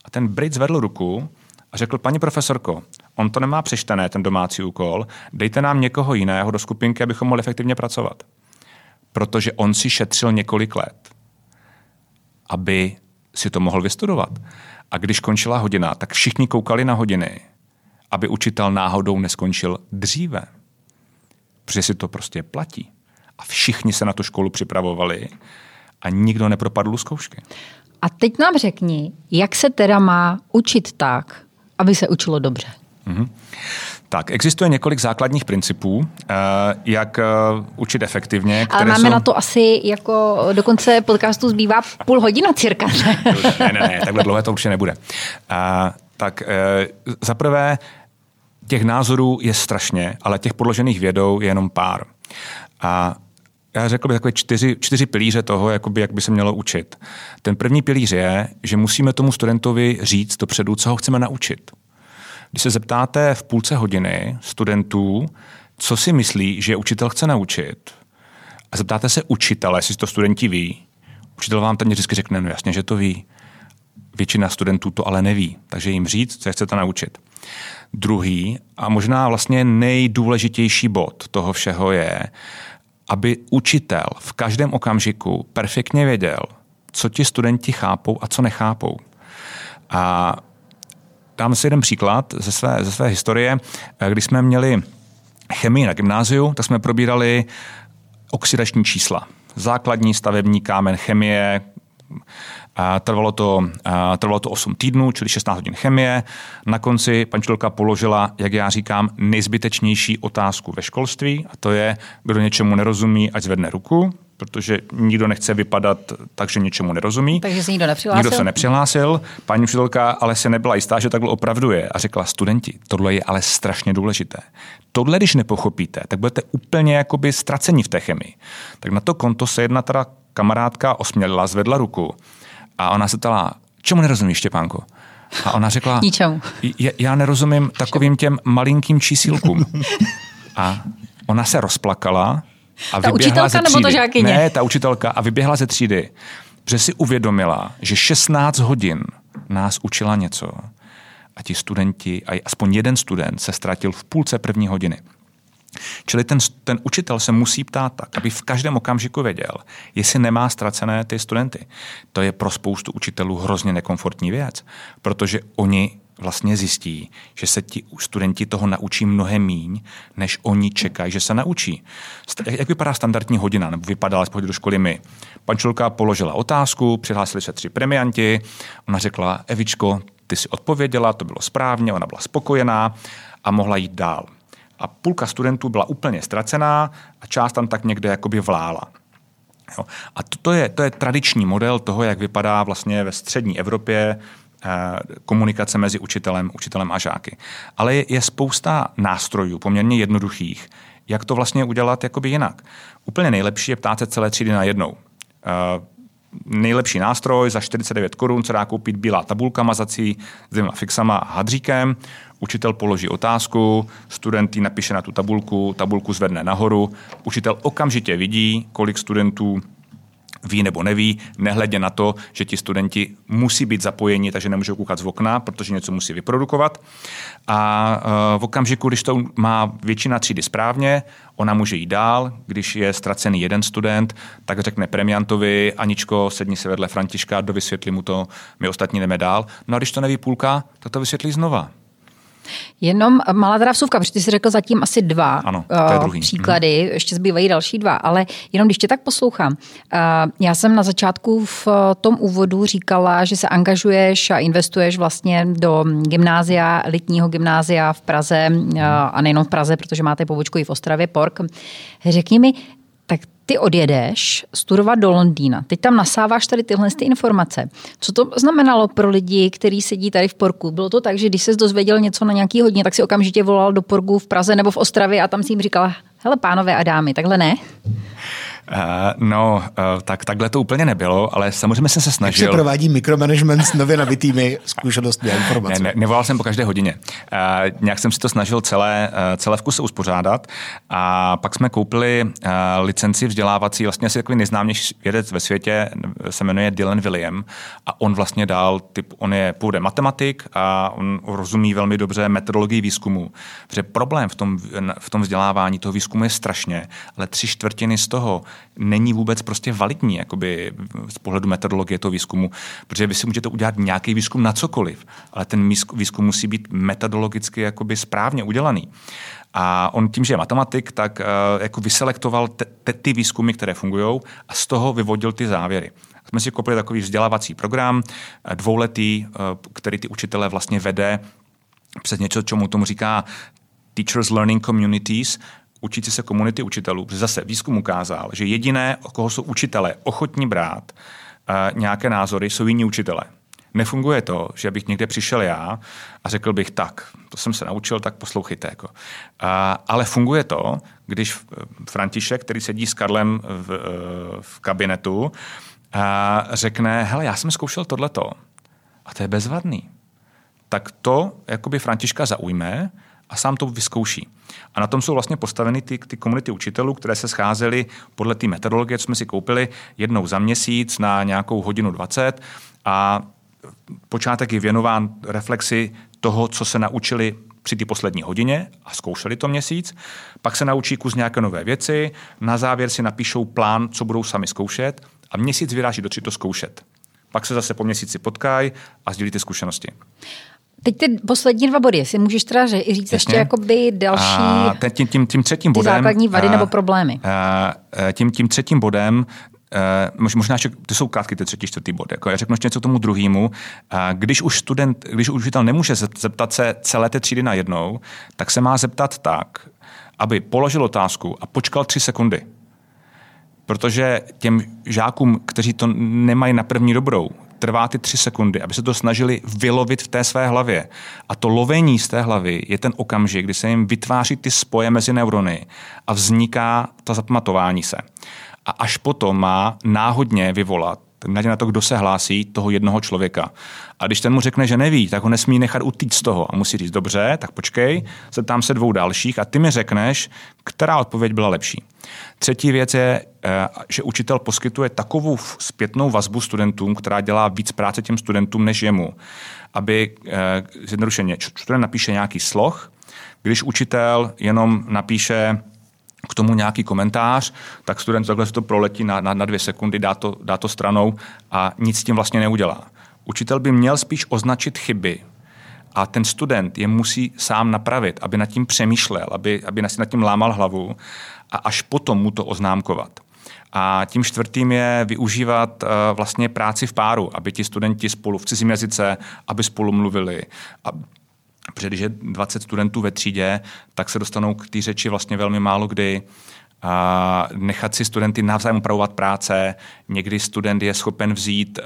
A ten Brit zvedl ruku a řekl, paní profesorko, on to nemá přečtené, ten domácí úkol, dejte nám někoho jiného do skupinky, abychom mohli efektivně pracovat protože on si šetřil několik let, aby si to mohl vystudovat. A když končila hodina, tak všichni koukali na hodiny, aby učitel náhodou neskončil dříve. Protože si to prostě platí. A všichni se na tu školu připravovali a nikdo nepropadl zkoušky. A teď nám řekni, jak se teda má učit tak, aby se učilo dobře. Mm-hmm. Tak, existuje několik základních principů, eh, jak eh, učit efektivně. Ale máme jsou... na to asi jako do konce podcastu zbývá půl hodina cirka. ne, ne, ne, takhle dlouhé to určitě nebude. Uh, tak zaprvé těch názorů je strašně, ale těch podložených vědou je jenom pár. A já řekl bych takové čtyři, čtyři pilíře toho, jakoby, jak by se mělo učit. Ten první pilíř je, že musíme tomu studentovi říct dopředu, co ho chceme naučit. Když se zeptáte v půlce hodiny studentů, co si myslí, že učitel chce naučit, a zeptáte se učitele, jestli to studenti ví, učitel vám ten vždycky řekne, no jasně, že to ví. Většina studentů to ale neví, takže jim říct, co chcete naučit. Druhý a možná vlastně nejdůležitější bod toho všeho je, aby učitel v každém okamžiku perfektně věděl, co ti studenti chápou a co nechápou. A Dám si jeden příklad ze své, ze své historie. Když jsme měli chemii na gymnáziu, tak jsme probírali oxidační čísla. Základní stavební kámen chemie, Trvalo to, trvalo to 8 týdnů, čili 16 hodin chemie. Na konci pančelka položila, jak já říkám, nejzbytečnější otázku ve školství, a to je, kdo něčemu nerozumí, ať zvedne ruku protože nikdo nechce vypadat tak, že něčemu nerozumí. Takže se nikdo nepřihlásil? Nikdo se nepřihlásil. Paní učitelka ale se nebyla jistá, že takhle opravdu je a řekla, studenti, tohle je ale strašně důležité. Tohle, když nepochopíte, tak budete úplně jakoby ztracení v té chemii. Tak na to konto se jedna teda kamarádka osmělila, zvedla ruku a ona se ptala, čemu nerozumíš, Štěpánko? A ona řekla, Ničemu. Já nerozumím takovým těm malinkým čísílkům. A ona se rozplakala a ta učitelka nebo to žákyně? Ne, ta učitelka a vyběhla ze třídy, protože si uvědomila, že 16 hodin nás učila něco a ti studenti, a aspoň jeden student se ztratil v půlce první hodiny. Čili ten, ten učitel se musí ptát tak, aby v každém okamžiku věděl, jestli nemá ztracené ty studenty. To je pro spoustu učitelů hrozně nekomfortní věc, protože oni vlastně zjistí, že se ti studenti toho naučí mnohem míň, než oni čekají, že se naučí. Jak vypadá standardní hodina, nebo vypadala z do školy my? Pančulka položila otázku, přihlásili se tři premianti, ona řekla, Evičko, ty si odpověděla, to bylo správně, ona byla spokojená a mohla jít dál. A půlka studentů byla úplně ztracená a část tam tak někde jakoby vlála. Jo. A to, to, je, to je tradiční model toho, jak vypadá vlastně ve střední Evropě komunikace mezi učitelem, učitelem a žáky. Ale je, je spousta nástrojů, poměrně jednoduchých, jak to vlastně udělat jakoby jinak. Úplně nejlepší je ptát se celé třídy na jednou. Uh, nejlepší nástroj za 49 korun se dá koupit bílá tabulka mazací s dvěma fixama a hadříkem. Učitel položí otázku, student ji napíše na tu tabulku, tabulku zvedne nahoru. Učitel okamžitě vidí, kolik studentů ví nebo neví, nehledě na to, že ti studenti musí být zapojeni, takže nemůžou koukat z okna, protože něco musí vyprodukovat. A e, v okamžiku, když to má většina třídy správně, ona může jít dál. Když je ztracený jeden student, tak řekne premiantovi, Aničko, sedni se vedle Františka, dovysvětlí mu to, my ostatní jdeme dál. No a když to neví půlka, tak to vysvětlí znova. Jenom malá teda vsuvka, protože ty jsi řekl zatím asi dva ano, to je druhý. příklady, hmm. ještě zbývají další dva, ale jenom když tě tak poslouchám, já jsem na začátku v tom úvodu říkala, že se angažuješ a investuješ vlastně do gymnázia, elitního gymnázia v Praze a nejenom v Praze, protože máte pobočku i v Ostravě, PORK. Řekni mi, tak ty odjedeš studovat do Londýna. Teď tam nasáváš tady tyhle ty informace. Co to znamenalo pro lidi, kteří sedí tady v Porku? Bylo to tak, že když se dozvěděl něco na nějaký hodně, tak si okamžitě volal do Porku v Praze nebo v Ostravě a tam si jim říkal, Hele, pánové a dámy, takhle ne? Uh, no, uh, tak takhle to úplně nebylo, ale samozřejmě jsem se snažil. Jak se provádí mikromanagement s nově nabitými zkušenostmi a informacemi? Ne, ne, nevolal jsem po každé hodině. Uh, nějak jsem si to snažil celé, uh, celé v kuse uspořádat a pak jsme koupili uh, licenci vzdělávací, vlastně asi takový nejznámější vědec ve světě, se jmenuje Dylan William a on vlastně dal, typ, on je půjde matematik a on rozumí velmi dobře metodologii výzkumu. Protože problém v tom, v tom vzdělávání toho výzkumu je strašně, ale tři čtvrtiny z toho není vůbec prostě validní jakoby z pohledu metodologie toho výzkumu, protože vy si můžete udělat nějaký výzkum na cokoliv, ale ten výzkum musí být metodologicky jakoby správně udělaný. A on tím, že je matematik, tak uh, jako vyselektoval te, te, ty výzkumy, které fungují a z toho vyvodil ty závěry. Jsme si koupili takový vzdělávací program, eh, dvouletý, uh, který ty učitele vlastně vede přes něco, čemu tomu říká Teachers Learning Communities, učící se komunity učitelů, protože zase výzkum ukázal, že jediné, o koho jsou učitelé ochotní brát uh, nějaké názory, jsou jiní učitelé. Nefunguje to, že bych někde přišel já a řekl bych tak, to jsem se naučil, tak poslouchejte. Jako. Uh, ale funguje to, když František, který sedí s Karlem v, uh, v kabinetu, uh, řekne, hele, já jsem zkoušel tohleto a to je bezvadný. Tak to jakoby Františka zaujme a sám to vyzkouší. A na tom jsou vlastně postaveny ty, ty komunity učitelů, které se scházely podle té metodologie, co jsme si koupili, jednou za měsíc na nějakou hodinu 20 a počátek je věnován reflexi toho, co se naučili při té poslední hodině a zkoušeli to měsíc, pak se naučí kus nějaké nové věci, na závěr si napíšou plán, co budou sami zkoušet a měsíc vyráží do to zkoušet. Pak se zase po měsíci potkají a sdílí ty zkušenosti. Teď ty poslední dva body, jestli můžeš teda říct Jasně. ještě jakoby další a ten, tím, tím, tím třetím bodem, základní vady a, nebo problémy. A, tím, tím třetím bodem Uh, možná, že to jsou krátky ty třetí, čtvrtý bod. Jako já řeknu ještě něco tomu druhému. Uh, když už student, když už učitel nemůže zeptat se celé ty třídy najednou, tak se má zeptat tak, aby položil otázku a počkal tři sekundy. Protože těm žákům, kteří to nemají na první dobrou, trvá ty tři sekundy, aby se to snažili vylovit v té své hlavě. A to lovení z té hlavy je ten okamžik, kdy se jim vytváří ty spoje mezi neurony a vzniká to zapamatování se. A až potom má náhodně vyvolat na to, kdo se hlásí, toho jednoho člověka. A když ten mu řekne, že neví, tak ho nesmí nechat utíct z toho. A musí říct, dobře, tak počkej, zeptám se dvou dalších a ty mi řekneš, která odpověď byla lepší. Třetí věc je, eh, že učitel poskytuje takovou zpětnou vazbu studentům, která dělá víc práce těm studentům než jemu. Aby eh, zjednodušeně, student napíše nějaký sloh, když učitel jenom napíše k tomu nějaký komentář, tak student takhle to proletí na, na, na dvě sekundy, dá to, dá to stranou a nic s tím vlastně neudělá. Učitel by měl spíš označit chyby, a ten student je musí sám napravit, aby nad tím přemýšlel, aby, aby nad tím lámal hlavu a až potom mu to oznámkovat. A tím čtvrtým je využívat uh, vlastně práci v páru, aby ti studenti spolu v cizím jazyce, aby spolu mluvili. Protože když je 20 studentů ve třídě, tak se dostanou k té řeči vlastně velmi málo kdy. A nechat si studenty navzájem upravovat práce. Někdy student je schopen vzít,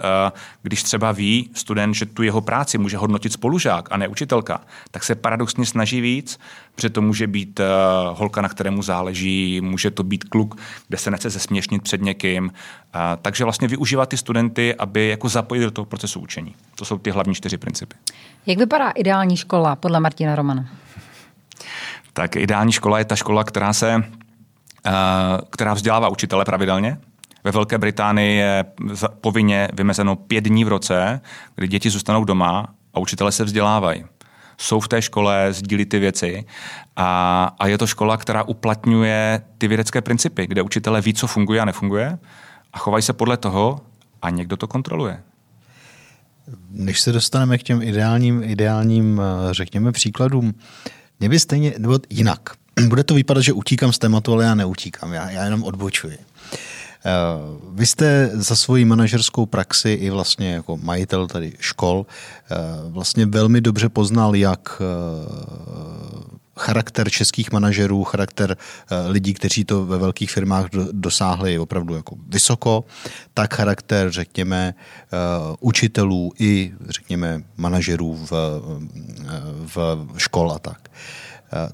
když třeba ví student, že tu jeho práci může hodnotit spolužák a ne učitelka, tak se paradoxně snaží víc, protože to může být holka, na kterému záleží, může to být kluk, kde se nechce zesměšnit před někým. Takže vlastně využívat ty studenty, aby jako zapojili do toho procesu učení. To jsou ty hlavní čtyři principy. Jak vypadá ideální škola podle Martina Romana? Tak ideální škola je ta škola, která se eh, která vzdělává učitele pravidelně. Ve Velké Británii je povinně vymezeno pět dní v roce, kdy děti zůstanou doma a učitele se vzdělávají. Jsou v té škole, sdílí ty věci a, a je to škola, která uplatňuje ty vědecké principy, kde učitele ví, co funguje a nefunguje a chovají se podle toho a někdo to kontroluje. Než se dostaneme k těm ideálním, ideálním eh, řekněme, příkladům, mě by stejně, nebo jinak. Bude to vypadat, že utíkám z tématu, ale já neutíkám, já, já jenom odbočuji. Eh, vy jste za svoji manažerskou praxi i vlastně jako majitel tady škol eh, vlastně velmi dobře poznal, jak charakter českých manažerů, charakter eh, lidí, kteří to ve velkých firmách dosáhli opravdu jako vysoko, tak charakter, řekněme, eh, učitelů i, řekněme, manažerů v, eh, v škol a tak.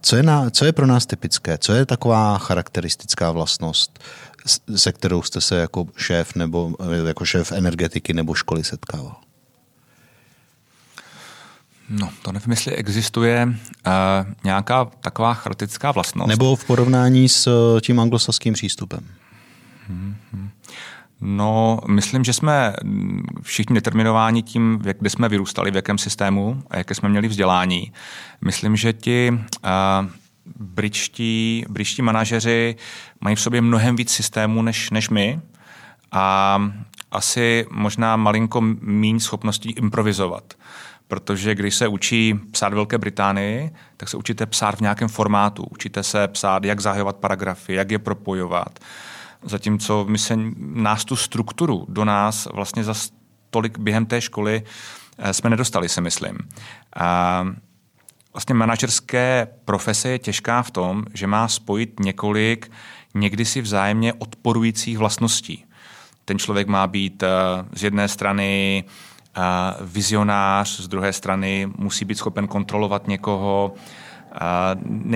Co je, na, co je pro nás typické? Co je taková charakteristická vlastnost, se kterou jste se jako šéf nebo jako šéf energetiky nebo školy setkával? No, to nevím, jestli existuje uh, nějaká taková charakteristická vlastnost. Nebo v porovnání s uh, tím anglosaským přístupem. Hmm. No, myslím, že jsme všichni determinováni tím, jak, kde jsme vyrůstali, v jakém systému a jaké jsme měli vzdělání. Myslím, že ti uh, britští, britští manažeři mají v sobě mnohem víc systémů než, než my a asi možná malinko méně schopností improvizovat. Protože když se učí psát Velké Británii, tak se učíte psát v nějakém formátu. Učíte se psát, jak zahajovat paragrafy, jak je propojovat. Zatímco my se nás tu strukturu do nás vlastně za tolik během té školy eh, jsme nedostali, si myslím. A vlastně manažerské profese je těžká v tom, že má spojit několik někdy si vzájemně odporujících vlastností. Ten člověk má být eh, z jedné strany eh, vizionář, z druhé strany musí být schopen kontrolovat někoho.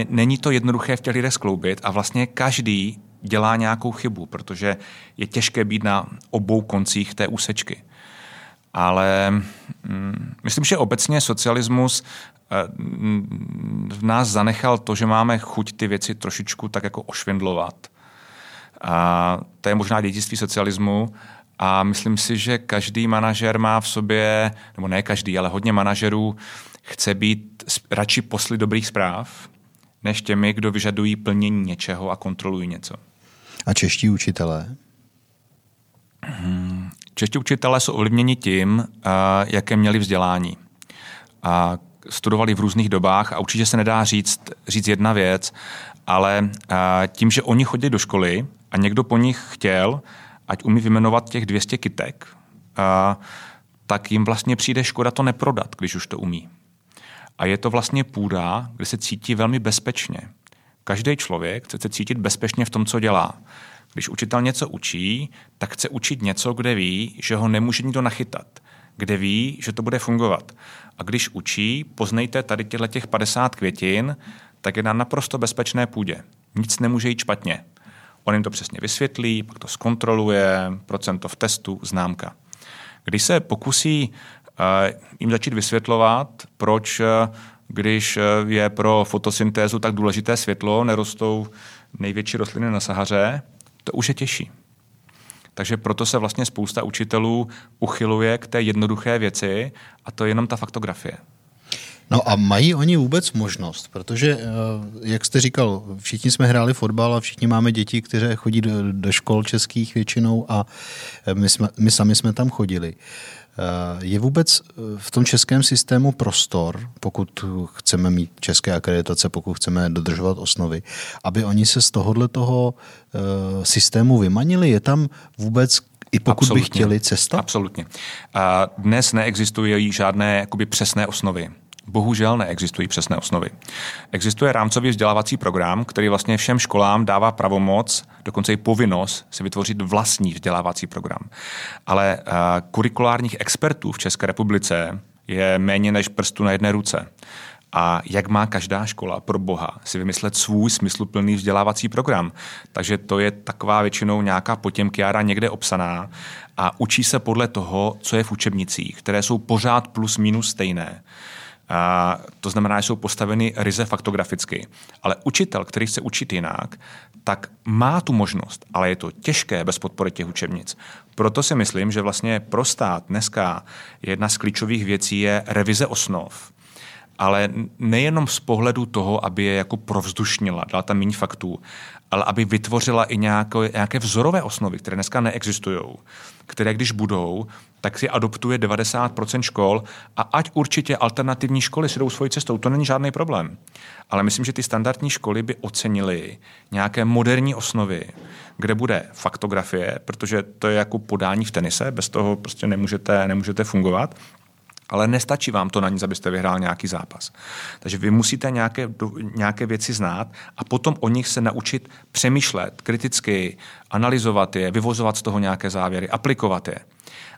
Není to jednoduché v těch lidech skloubit a vlastně každý dělá nějakou chybu, protože je těžké být na obou koncích té úsečky. Ale mm, myslím, že obecně socialismus eh, v nás zanechal to, že máme chuť ty věci trošičku tak jako ošvindlovat. A to je možná dědictví socialismu a myslím si, že každý manažer má v sobě, nebo ne každý, ale hodně manažerů chce být radši posly dobrých zpráv, než těmi, kdo vyžadují plnění něčeho a kontrolují něco. A čeští učitelé? Hmm. Čeští učitelé jsou ovlivněni tím, jaké měli vzdělání. A studovali v různých dobách a určitě se nedá říct, říct jedna věc, ale tím, že oni chodili do školy a někdo po nich chtěl, ať umí vymenovat těch 200 kytek, tak jim vlastně přijde škoda to neprodat, když už to umí. A je to vlastně půda, kde se cítí velmi bezpečně. Každý člověk chce se cítit bezpečně v tom, co dělá. Když učitel něco učí, tak chce učit něco, kde ví, že ho nemůže nikdo nachytat, kde ví, že to bude fungovat. A když učí, poznejte tady těchto těch 50 květin, tak je na naprosto bezpečné půdě. Nic nemůže jít špatně. On jim to přesně vysvětlí, pak to zkontroluje, procento v testu, známka. Když se pokusí uh, jim začít vysvětlovat, proč uh, když eh, je pro fotosyntézu tak důležité světlo, nerostou největší rostliny na Sahaře, to už je těžší. Takže proto se vlastně spousta učitelů uchyluje k té jednoduché věci a to je jenom ta faktografie. No a mají oni vůbec možnost, protože, eh, jak jste říkal, všichni jsme hráli fotbal a všichni máme děti, které chodí do, do škol českých většinou a eh, my, jsme, my sami jsme tam chodili. Eh, je vůbec eh, v tom českém systému prostor, pokud chceme mít české akreditace, pokud chceme dodržovat osnovy, aby oni se z tohohle toho eh, systému vymanili? Je tam vůbec i pokud Absolutně. by chtěli cesta? Absolutně. Dnes neexistují žádné jakoby, přesné osnovy. Bohužel neexistují přesné osnovy. Existuje rámcový vzdělávací program, který vlastně všem školám dává pravomoc, dokonce i povinnost si vytvořit vlastní vzdělávací program. Ale uh, kurikulárních expertů v České republice je méně než prstu na jedné ruce. A jak má každá škola pro boha si vymyslet svůj smysluplný vzdělávací program. Takže to je taková většinou nějaká potěmkiára někde obsaná a učí se podle toho, co je v učebnicích, které jsou pořád plus minus stejné. A to znamená, že jsou postaveny ryze faktograficky. Ale učitel, který chce učit jinak, tak má tu možnost, ale je to těžké bez podpory těch učebnic. Proto si myslím, že vlastně pro stát dneska jedna z klíčových věcí je revize osnov. Ale nejenom z pohledu toho, aby je jako provzdušnila, dala tam méně faktů, ale aby vytvořila i nějaké, nějaké vzorové osnovy, které dneska neexistují, které když budou, tak si adoptuje 90% škol a ať určitě alternativní školy si jdou svojí cestou, to není žádný problém. Ale myslím, že ty standardní školy by ocenily nějaké moderní osnovy, kde bude faktografie, protože to je jako podání v tenise, bez toho prostě nemůžete, nemůžete fungovat ale nestačí vám to na nic, abyste vyhrál nějaký zápas. Takže vy musíte nějaké, nějaké věci znát a potom o nich se naučit přemýšlet kriticky, analyzovat je, vyvozovat z toho nějaké závěry, aplikovat je.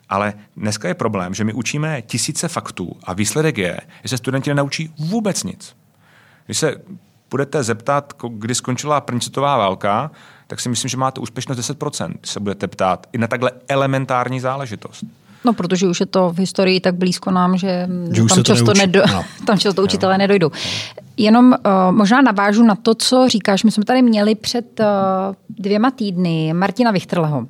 Ale dneska je problém, že my učíme tisíce faktů a výsledek je, že se studenti nenaučí vůbec nic. Když se budete zeptat, kdy skončila první světová válka, tak si myslím, že máte úspěšnost 10%, když se budete ptát i na takhle elementární záležitost. No, protože už je to v historii tak blízko nám, že, že tam, často nedo, no. tam často učitelé no. nedojdou. Jenom uh, možná navážu na to, co říkáš. My jsme tady měli před uh, dvěma týdny Martina Vichtrleho, uh,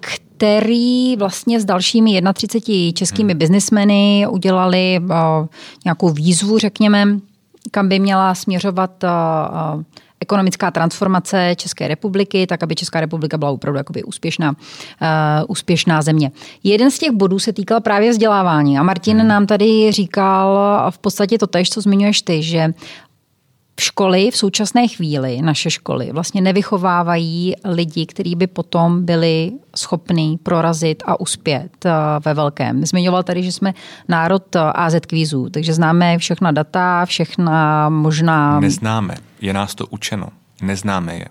který vlastně s dalšími 31 českými hmm. biznismeny udělali uh, nějakou výzvu, řekněme, kam by měla směřovat uh, ekonomická transformace České republiky, tak aby Česká republika byla opravdu jakoby úspěšná, uh, úspěšná země. Jeden z těch bodů se týkal právě vzdělávání a Martin hmm. nám tady říkal v podstatě to tež, co zmiňuješ ty, že školy v současné chvíli, naše školy, vlastně nevychovávají lidi, kteří by potom byli schopní prorazit a uspět eh, ve velkém. Zmiňoval tady, že jsme národ eh, AZ kvízů, takže známe všechna data, všechna možná... Neznáme, je nás to učeno, neznáme je.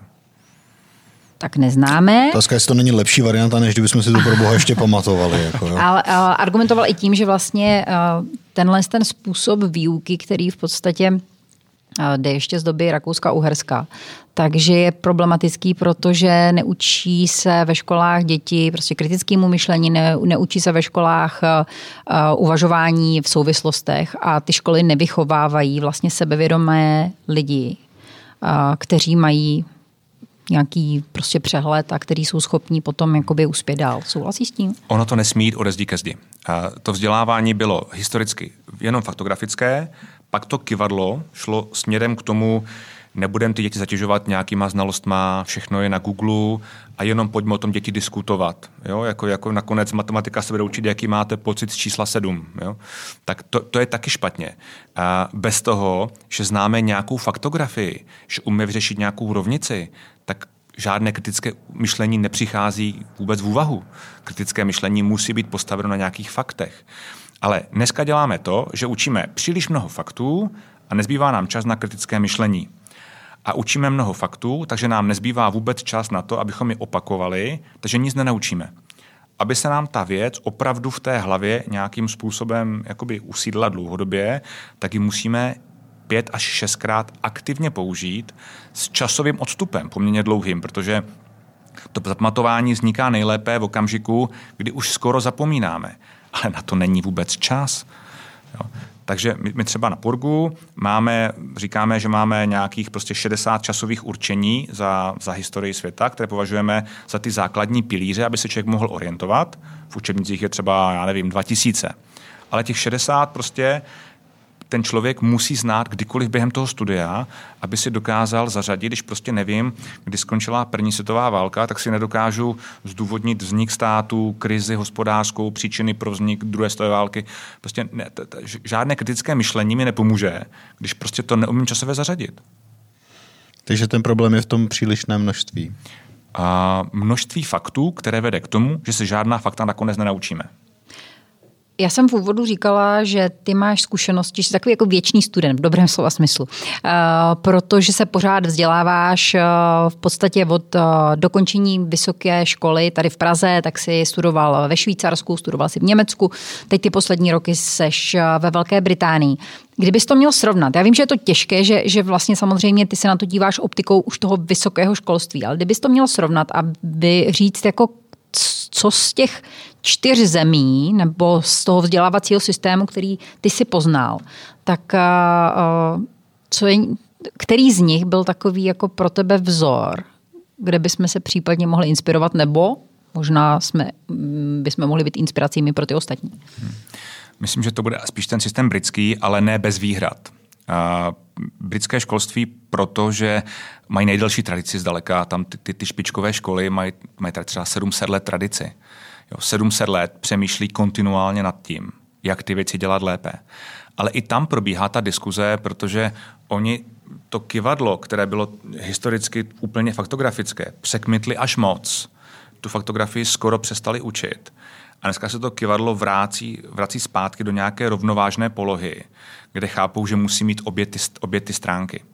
Tak neznáme. Otázka, jestli to není lepší varianta, než kdybychom si to pro boha ještě pamatovali. Jako, jo. Ale, ale argumentoval i tím, že vlastně eh, tenhle ten způsob výuky, který v podstatě jde ještě z doby Rakouska-Uherska. Takže je problematický, protože neučí se ve školách děti prostě kritickému myšlení, ne, neučí se ve školách uh, uvažování v souvislostech a ty školy nevychovávají vlastně sebevědomé lidi, uh, kteří mají nějaký prostě přehled a který jsou schopní potom jakoby uspět dál. Souhlasí s tím? Ono to nesmí jít ode zdi ke zdi. To vzdělávání bylo historicky jenom faktografické, pak to kivadlo šlo směrem k tomu, nebudeme ty děti zatěžovat nějakýma znalostma, všechno je na Google a jenom pojďme o tom děti diskutovat. Jo? Jako, jako nakonec matematika se bude učit, jaký máte pocit z čísla 7. Jo? Tak to, to je taky špatně. A bez toho, že známe nějakou faktografii, že umíme vyřešit nějakou rovnici, tak žádné kritické myšlení nepřichází vůbec v úvahu. Kritické myšlení musí být postaveno na nějakých faktech. Ale dneska děláme to, že učíme příliš mnoho faktů a nezbývá nám čas na kritické myšlení. A učíme mnoho faktů, takže nám nezbývá vůbec čas na to, abychom je opakovali, takže nic nenaučíme. Aby se nám ta věc opravdu v té hlavě nějakým způsobem jakoby usídla dlouhodobě, tak ji musíme pět až šestkrát aktivně použít s časovým odstupem, poměrně dlouhým, protože to zapamatování vzniká nejlépe v okamžiku, kdy už skoro zapomínáme ale na to není vůbec čas. Jo. Takže my, my třeba na Purgu máme, říkáme, že máme nějakých prostě 60 časových určení za, za historii světa, které považujeme za ty základní pilíře, aby se člověk mohl orientovat. V učebnicích je třeba, já nevím, 2000. Ale těch 60 prostě ten člověk musí znát kdykoliv během toho studia, aby si dokázal zařadit, když prostě nevím, kdy skončila první světová válka, tak si nedokážu zdůvodnit vznik státu, krizi hospodářskou, příčiny pro vznik druhé světové války. Prostě ne, t, t, žádné kritické myšlení mi nepomůže, když prostě to neumím časově zařadit. Takže ten problém je v tom přílišném množství. A množství faktů, které vede k tomu, že se žádná fakta nakonec nenaučíme. Já jsem v úvodu říkala, že ty máš zkušenosti, jsi takový jako věčný student v dobrém slova smyslu, uh, protože se pořád vzděláváš uh, v podstatě od uh, dokončení vysoké školy tady v Praze, tak si studoval ve Švýcarsku, studoval si v Německu, teď ty poslední roky seš ve Velké Británii. Kdybys to měl srovnat, já vím, že je to těžké, že, že vlastně samozřejmě ty se na to díváš optikou už toho vysokého školství, ale kdybys to měl srovnat a říct jako co z těch čtyř zemí nebo z toho vzdělávacího systému, který ty si poznal, tak uh, co je, který z nich byl takový jako pro tebe vzor, kde bychom se případně mohli inspirovat, nebo možná jsme, mm, bychom mohli být inspiracími pro ty ostatní? Hmm. Myslím, že to bude spíš ten systém britský, ale ne bez výhrad. Uh, britské školství, protože mají nejdelší tradici zdaleka, tam ty, ty, ty špičkové školy mají, mají třeba 700 let tradici. Jo, 700 let přemýšlí kontinuálně nad tím, jak ty věci dělat lépe. Ale i tam probíhá ta diskuze, protože oni to kivadlo, které bylo historicky úplně faktografické, překmitli až moc. Tu faktografii skoro přestali učit. A dneska se to kivadlo vrací, vrací zpátky do nějaké rovnovážné polohy, kde chápou, že musí mít obě ty, obě ty stránky.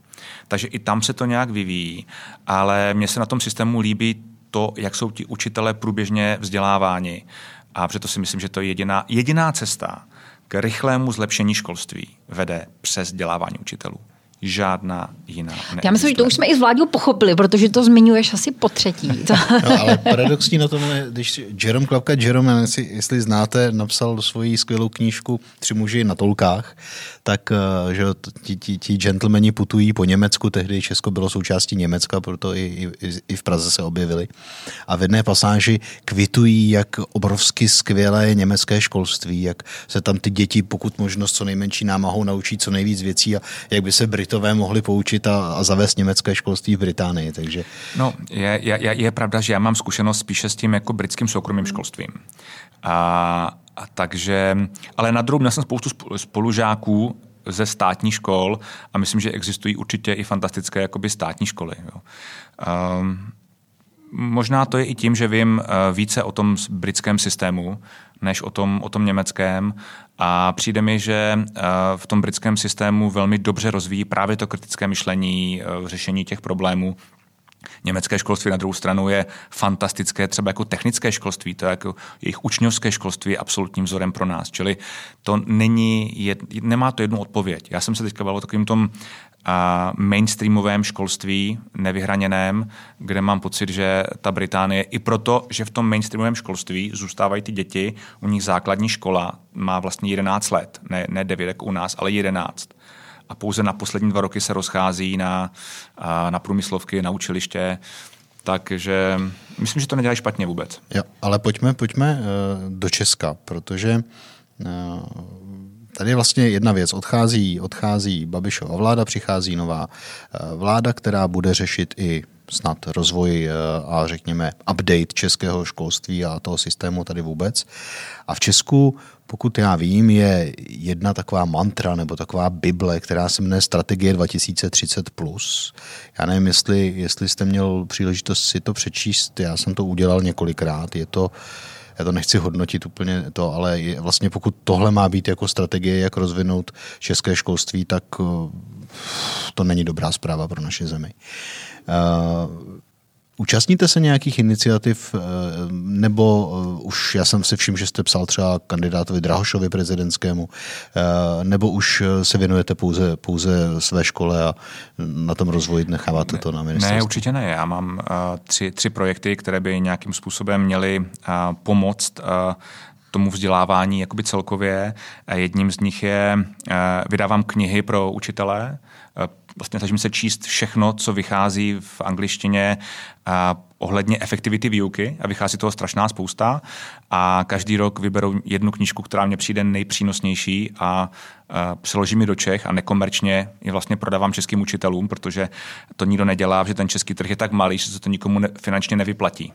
Takže i tam se to nějak vyvíjí, ale mně se na tom systému líbí to, jak jsou ti učitelé průběžně vzděláváni. A proto si myslím, že to je jediná, jediná cesta k rychlému zlepšení školství vede přes vzdělávání učitelů. Žádná jiná neexistuje. Já myslím, že to už jsme i z vládě pochopili, protože to zmiňuješ asi po třetí. no, ale paradoxní na tom je, když Jerome Klapka Jerome, jestli, jestli znáte, napsal svoji skvělou knížku Tři muži na tolkách, tak eh, že ti, ti, ti gentlemani putují po Německu, tehdy Česko bylo součástí Německa, proto i, i, i v Praze se objevili. A v jedné pasáži kvitují, jak obrovsky skvělé je německé školství, jak se tam ty děti, pokud možnost co nejmenší námahou naučí co nejvíc věcí a jak by se Britové mohli poučit a, a zavést německé školství v Británii. Takže... No, je, je, je pravda, že já mám zkušenost spíše s tím jako britským soukromým školstvím. A, a takže, ale na druhou měl jsem spoustu spolužáků ze státních škol a myslím, že existují určitě i fantastické jakoby státní školy. Jo. Um, možná to je i tím, že vím eh, více o tom britském systému, než o tom, o tom německém. A přijde mi, že eh, v tom britském systému velmi dobře rozvíjí právě to kritické myšlení, eh, řešení těch problémů, Německé školství na druhou stranu je fantastické, třeba jako technické školství, to je jako jejich učňovské školství je absolutním vzorem pro nás. Čili to není, jed, nemá to jednu odpověď. Já jsem se teďka bavil o takovým tom a mainstreamovém školství, nevyhraněném, kde mám pocit, že ta Británie, i proto, že v tom mainstreamovém školství zůstávají ty děti, u nich základní škola má vlastně 11 let, ne, ne 9 jako u nás, ale 11 a pouze na poslední dva roky se rozchází na, na průmyslovky, na učiliště. Takže myslím, že to nedělají špatně vůbec. Jo, ale pojďme, pojďme eh, do Česka, protože eh, tady je vlastně jedna věc. Odchází, odchází Babišova vláda, přichází nová eh, vláda, která bude řešit i snad rozvoj a řekněme update českého školství a toho systému tady vůbec. A v Česku pokud já vím, je jedna taková mantra nebo taková bible, která se jmenuje Strategie 2030+. Plus. Já nevím, jestli, jestli jste měl příležitost si to přečíst, já jsem to udělal několikrát. Je to, já to nechci hodnotit úplně to, ale je, vlastně pokud tohle má být jako strategie, jak rozvinout české školství, tak eh, to není dobrá zpráva pro naše zemi. Uh, Účastníte se nějakých iniciativ, eh, nebo eh, už já jsem si všiml, že jste psal třeba kandidátovi Drahošovi prezidentskému, eh, nebo už se věnujete pouze, pouze své škole a na tom rozvoji necháváte to na ministerstvu? Ne, určitě ne. Já mám tři, tři projekty, které by nějakým způsobem měly pomoct tomu vzdělávání jakoby celkově. Jedním z nich je, vydávám knihy pro učitele, vlastně snažím se číst všechno, co vychází v angličtině a ohledně efektivity výuky a vychází toho strašná spousta. A každý rok vyberu jednu knížku, která mě přijde nejpřínosnější a přeložím ji do Čech a nekomerčně je vlastně prodávám českým učitelům, protože to nikdo nedělá, že ten český trh je tak malý, že se to nikomu ne, finančně nevyplatí.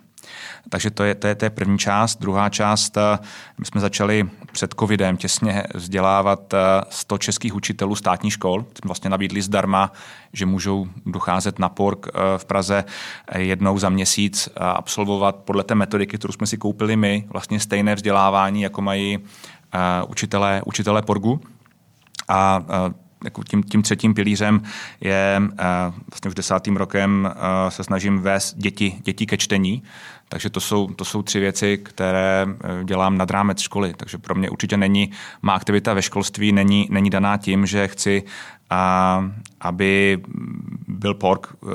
Takže to je, to je, to je první část. Druhá část, eh, my jsme začali před covidem těsně vzdělávat 100 eh, českých učitelů státní škol. Jsme vlastně nabídli zdarma, že můžou docházet na PORK eh, v Praze jednou za měsíc a absolvovat podle té metodiky, kterou jsme si koupili my, vlastně stejné vzdělávání, jako mají učitelé, učitelé PORGu. A jako tím, tím třetím pilířem je vlastně už desátým rokem se snažím vést děti, děti ke čtení. Takže to jsou, to jsou tři věci, které eh, dělám nad rámec školy. Takže pro mě určitě není, má aktivita ve školství není, není daná tím, že chci, a, aby byl PORK eh,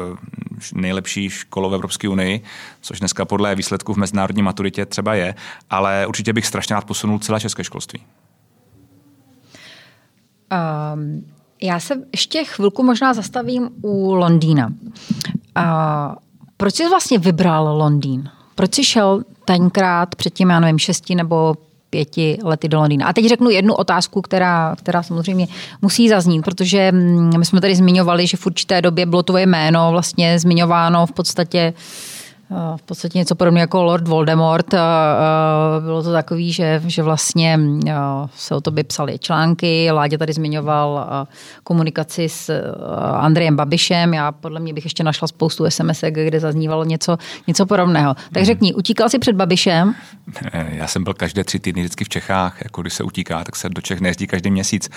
nejlepší školou v Evropské unii, což dneska podle výsledků v mezinárodní maturitě třeba je, ale určitě bych strašně rád posunul celé české školství. Um, já se ještě chvilku možná zastavím u Londýna. Uh, proč jsi vlastně vybral Londýn? Proč jsi šel tenkrát předtím, já nevím, šesti nebo pěti lety do Londýna. A teď řeknu jednu otázku, která, která samozřejmě musí zaznít, protože mm, my jsme tady zmiňovali, že v určité době bylo tvoje jméno vlastně zmiňováno v podstatě v podstatě něco podobného jako Lord Voldemort. Bylo to takový, že, že vlastně se o tobě psaly články. Ládě tady zmiňoval komunikaci s Andrejem Babišem. Já podle mě bych ještě našla spoustu SMS, kde zaznívalo něco, něco podobného. Tak mhm. řekni, utíkal jsi před Babišem? Já jsem byl každé tři týdny vždycky v Čechách. Jako když se utíká, tak se do Čech nejezdí každý měsíc.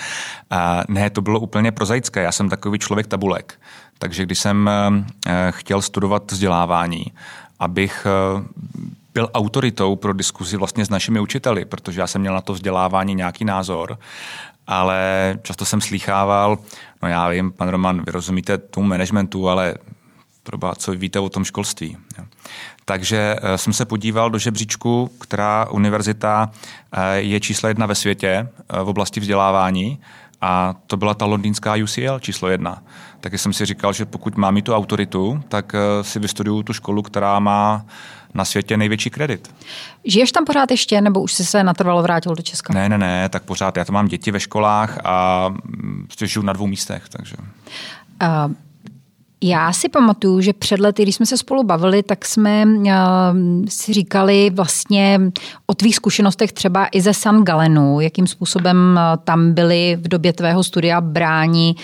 A ne, to bylo úplně prozaické. Já jsem takový člověk tabulek. Takže když jsem eh, chtěl studovat vzdělávání, abych eh, byl autoritou pro diskuzi vlastně s našimi učiteli, protože já jsem měl na to vzdělávání nějaký názor ale často jsem slýchával, no já vím, pan Roman, vy rozumíte tomu managementu, ale proba, co víte o tom školství. Takže eh, jsem se podíval do žebříčku, která univerzita eh, je číslo jedna ve světě v oblasti vzdělávání a to byla ta londýnská UCL číslo jedna. Tak jsem si říkal, že pokud mám mít tu autoritu, tak si vystuduju tu školu, která má na světě největší kredit. Žiješ tam pořád ještě, nebo už jsi se natrvalo vrátil do Česka? Ne, ne, ne, tak pořád. Já tam mám děti ve školách a mm, prostě žiju na dvou místech. Takže. Uh, já si pamatuju, že před lety, když jsme se spolu bavili, tak jsme uh, si říkali vlastně o tvých zkušenostech třeba i ze San Galenu, jakým způsobem uh, tam byli v době tvého studia bráni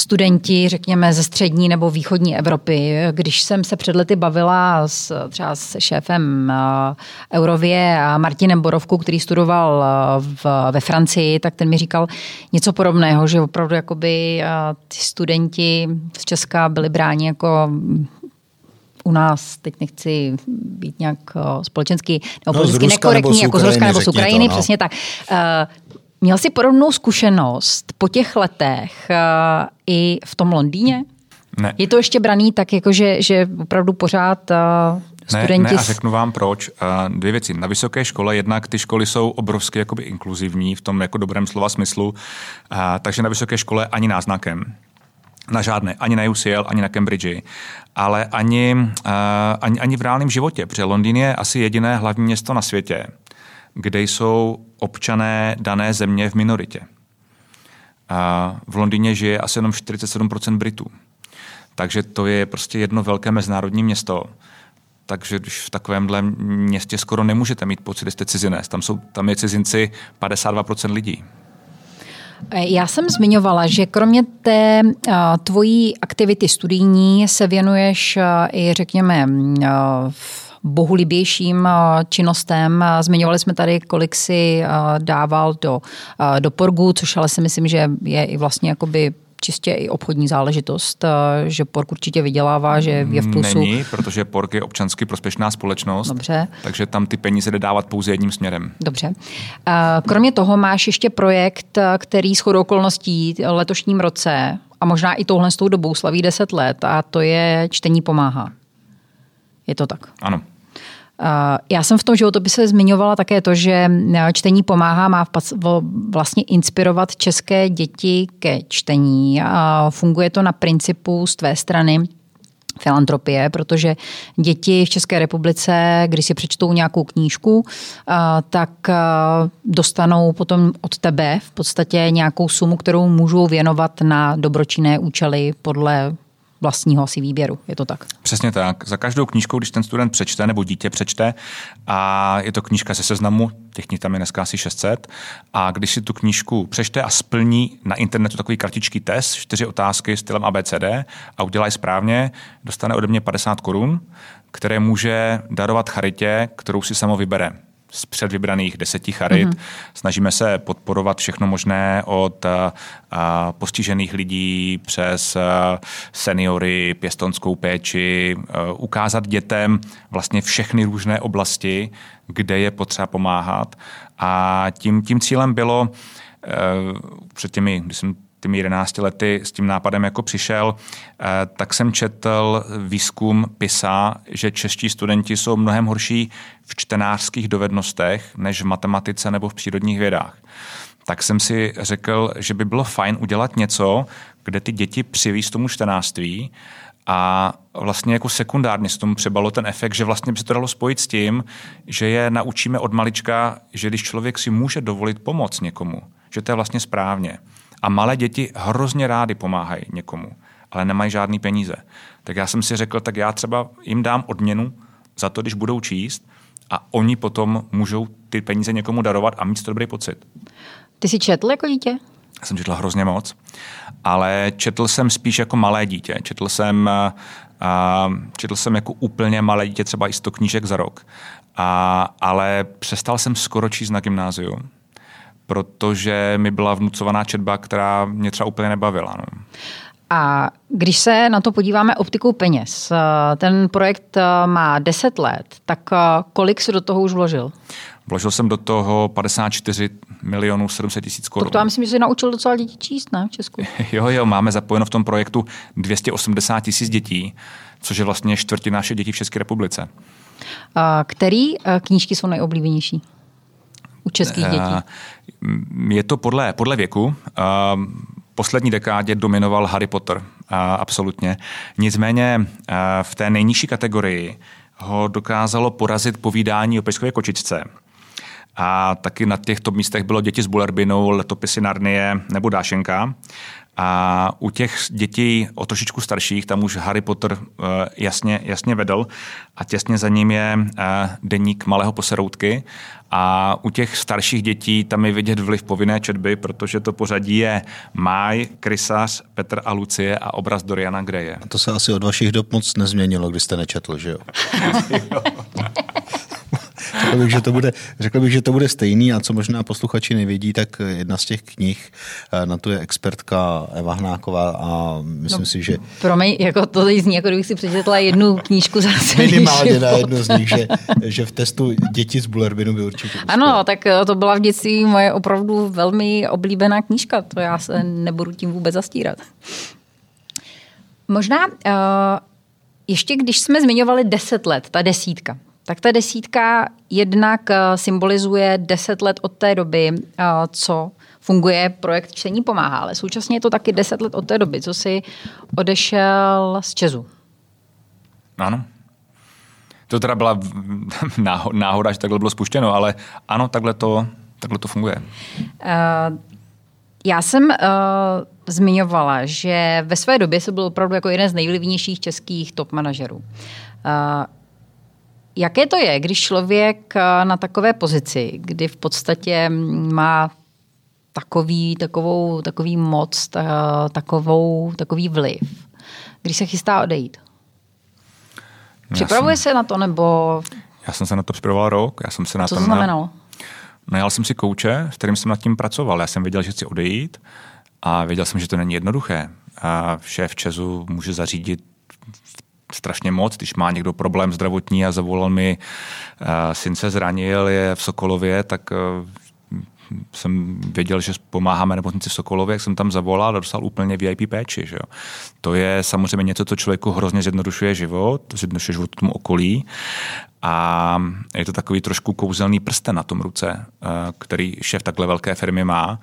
studenti, řekněme, ze střední nebo východní Evropy. Když jsem se před lety bavila s, třeba s šéfem uh, Eurově a Martinem Borovkou, který studoval uh, v, ve Francii, tak ten mi říkal něco podobného, že opravdu jakoby uh, ty studenti z Česka byli bráni jako u nás, teď nechci být nějak společensky nebo no, nekorektní, jako z Ruska nebo z Ukrajiny, to, no. přesně tak. Měl jsi podobnou zkušenost po těch letech uh, i v tom Londýně? Ne. Je to ještě braný tak, jako že, že opravdu pořád uh, studenti... Ne, ne, a řeknu vám proč. Uh, dvě věci. Na vysoké škole jednak ty školy jsou obrovsky jakoby inkluzivní v tom jako dobrém slova smyslu, uh, takže na vysoké škole ani náznakem. Na žádné, ani na UCL, ani na Cambridge, ale ani, uh, ani, ani v reálném životě, protože Londýn je asi jediné hlavní město na světě, kde jsou občané dané země v minoritě. V Londýně žije asi jenom 47% Britů. Takže to je prostě jedno velké mezinárodní město. Takže když v takovémhle městě skoro nemůžete mít pocit, že jste cizinec. Tam, jsou, tam je cizinci 52% lidí. Já jsem zmiňovala, že kromě té uh, tvojí aktivity studijní se věnuješ uh, i, řekněme, uh, bohulibějším eh, činnostem. Zmiňovali jsme tady, kolik si eh, dával do, eh, do porgu, což ale si myslím, že je i vlastně jakoby čistě i obchodní záležitost, že Pork určitě vydělává, že je v plusu. Není, protože Pork je občansky prospěšná společnost, Dobře. takže tam ty peníze jde dávat pouze jedním směrem. Dobře. Kromě toho máš ještě projekt, který s chodou okolností letošním roce a možná i touhle s tou dobou slaví 10 let a to je Čtení pomáhá. Je to tak? Ano. Já jsem v tom životopise zmiňovala také to, že e, čtení pomáhá, má vlastně inspirovat české děti ke čtení. A funguje to na principu z tvé strany filantropie, protože děti v České republice, když si přečtou nějakou knížku, tak dostanou potom od tebe v podstatě nějakou sumu, kterou můžou věnovat na dobročinné účely podle vlastního asi výběru. Je to tak? Přesně tak. Za každou knížkou, když ten student přečte nebo dítě přečte, a je to knížka ze seznamu, těch knih tam je dneska asi 600, a když si tu knížku přečte a splní na internetu takový kratičký test, čtyři otázky stylem ABCD a udělá správně, dostane ode mě 50 korun, které může darovat charitě, kterou si samo vybere z předvybraných deseti charit. Mm-hmm. Snažíme se podporovat všechno možné od a, eh, a, postižených lidí přes a, eh, seniory, pěstonskou péči, a, eh, ukázat dětem vlastně všechny různé oblasti, kde je potřeba pomáhat. A tím, tím cílem bylo před těmi, když jsem těmi 11 lety s tím nápadem jako přišel, eh, tak jsem četl výzkum PISA, že čeští studenti jsou mnohem horší v čtenářských dovednostech než v matematice nebo v přírodních vědách. Tak jsem si řekl, že by bylo fajn udělat něco, kde ty děti přivíz tomu čtenářství a vlastně jako sekundárně s tomu přebalo ten efekt, že vlastně by se to dalo spojit s tím, že je naučíme od malička, že když člověk si může dovolit pomoc někomu, že to je vlastně správně. A malé děti hrozně rády pomáhají někomu, ale nemají žádný peníze. Tak já jsem si řekl, tak já třeba jim dám odměnu za to, když budou číst a oni potom můžou ty peníze někomu darovat a mít to dobrý pocit. Ty jsi četl jako dítě? Já jsem četl hrozně moc, ale četl jsem spíš jako malé dítě. Četl jsem, a, četl jsem jako úplně malé dítě, třeba i 100 knížek za rok. A, ale přestal jsem skoro číst na gymnáziu protože mi byla vnucovaná četba, která mě třeba úplně nebavila. No. A když se na to podíváme optikou peněz, ten projekt má 10 let, tak kolik si do toho už vložil? Vložil jsem do toho 54 milionů 700 tisíc korun. To já myslím, že jsi naučil docela děti číst, ne, v Česku? jo, jo, máme zapojeno v tom projektu 280 tisíc dětí, což je vlastně čtvrtina našich dětí v České republice. Který eh, knížky jsou nejoblíbenější u českých dětí? Eh, je to podle, podle věku. Eh, poslední dekádě dominoval Harry Potter, absolutně. Nicméně v té nejnižší kategorii ho dokázalo porazit povídání o peškové kočičce. A taky na těchto místech bylo děti s Bullerbinou, letopisy Narnie nebo Dášenka. A u těch dětí o trošičku starších, tam už Harry Potter uh, jasně, jasně vedl a těsně za ním je uh, deník malého poseroutky. A u těch starších dětí tam je vidět vliv povinné četby, protože to pořadí je Máj, Krysař, Petr a Lucie a obraz Doriana Greje. A to se asi od vašich dob moc nezměnilo, když jste nečetl, že jo? Řekl bych, že to bude, řekl bych, že to bude stejný a co možná posluchači nevědí, tak jedna z těch knih, eh, na to je expertka Eva Hnáková a myslím no, si, že... Pro mě jako to zní, jako kdybych si přečetla jednu knížku za Minimálně na jednu z nich, že, že v testu děti z Bullerbinu by určitě uspěl. Ano, tak eh, to byla v dětství moje opravdu velmi oblíbená knížka, to já se nebudu tím vůbec zastírat. Možná uh, ještě když jsme zmiňovali deset let, ta desítka, tak ta desítka jednak eh, symbolizuje deset let od té doby, eh, co funguje projekt Čtení pomáhá, ale současně je to taky deset let od té doby, co si odešel z Česu. Ano. To teda byla náhoda, že takhle bylo spuštěno, ale ano, takhle to, takhle to funguje. Uh, já jsem uh, zmiňovala, že ve své době se byl opravdu jako jeden z nejvlivnějších českých top manažerů. Uh, Jaké to je, když člověk eh, na takové pozici, kdy v podstatě má takový, takovou, takový moc, ta, takovou, takový vliv, když se chystá odejít? Připravuje jsem, se na to, nebo... Já jsem se na to připravoval rok. Já jsem se na Co to znamenalo? Na, najal jsem si kouče, s kterým jsem nad tím pracoval. Já jsem věděl, že chci odejít a věděl jsem, že to není jednoduché. A šéf Česu může zařídit strašně moc, když má někdo problém zdravotní a zavolal mi, uh, syn se zranil, je v Sokolově, tak uh, jsem věděl, že pomáháme nemocnici v Sokolově, jak jsem tam zavolal a dostal úplně VIP péči. Že jo. To je samozřejmě něco, co člověku hrozně zjednodušuje život, zjednodušuje život tomu okolí a je to takový trošku kouzelný prsten na tom ruce, eh, který šéf takhle velké firmy má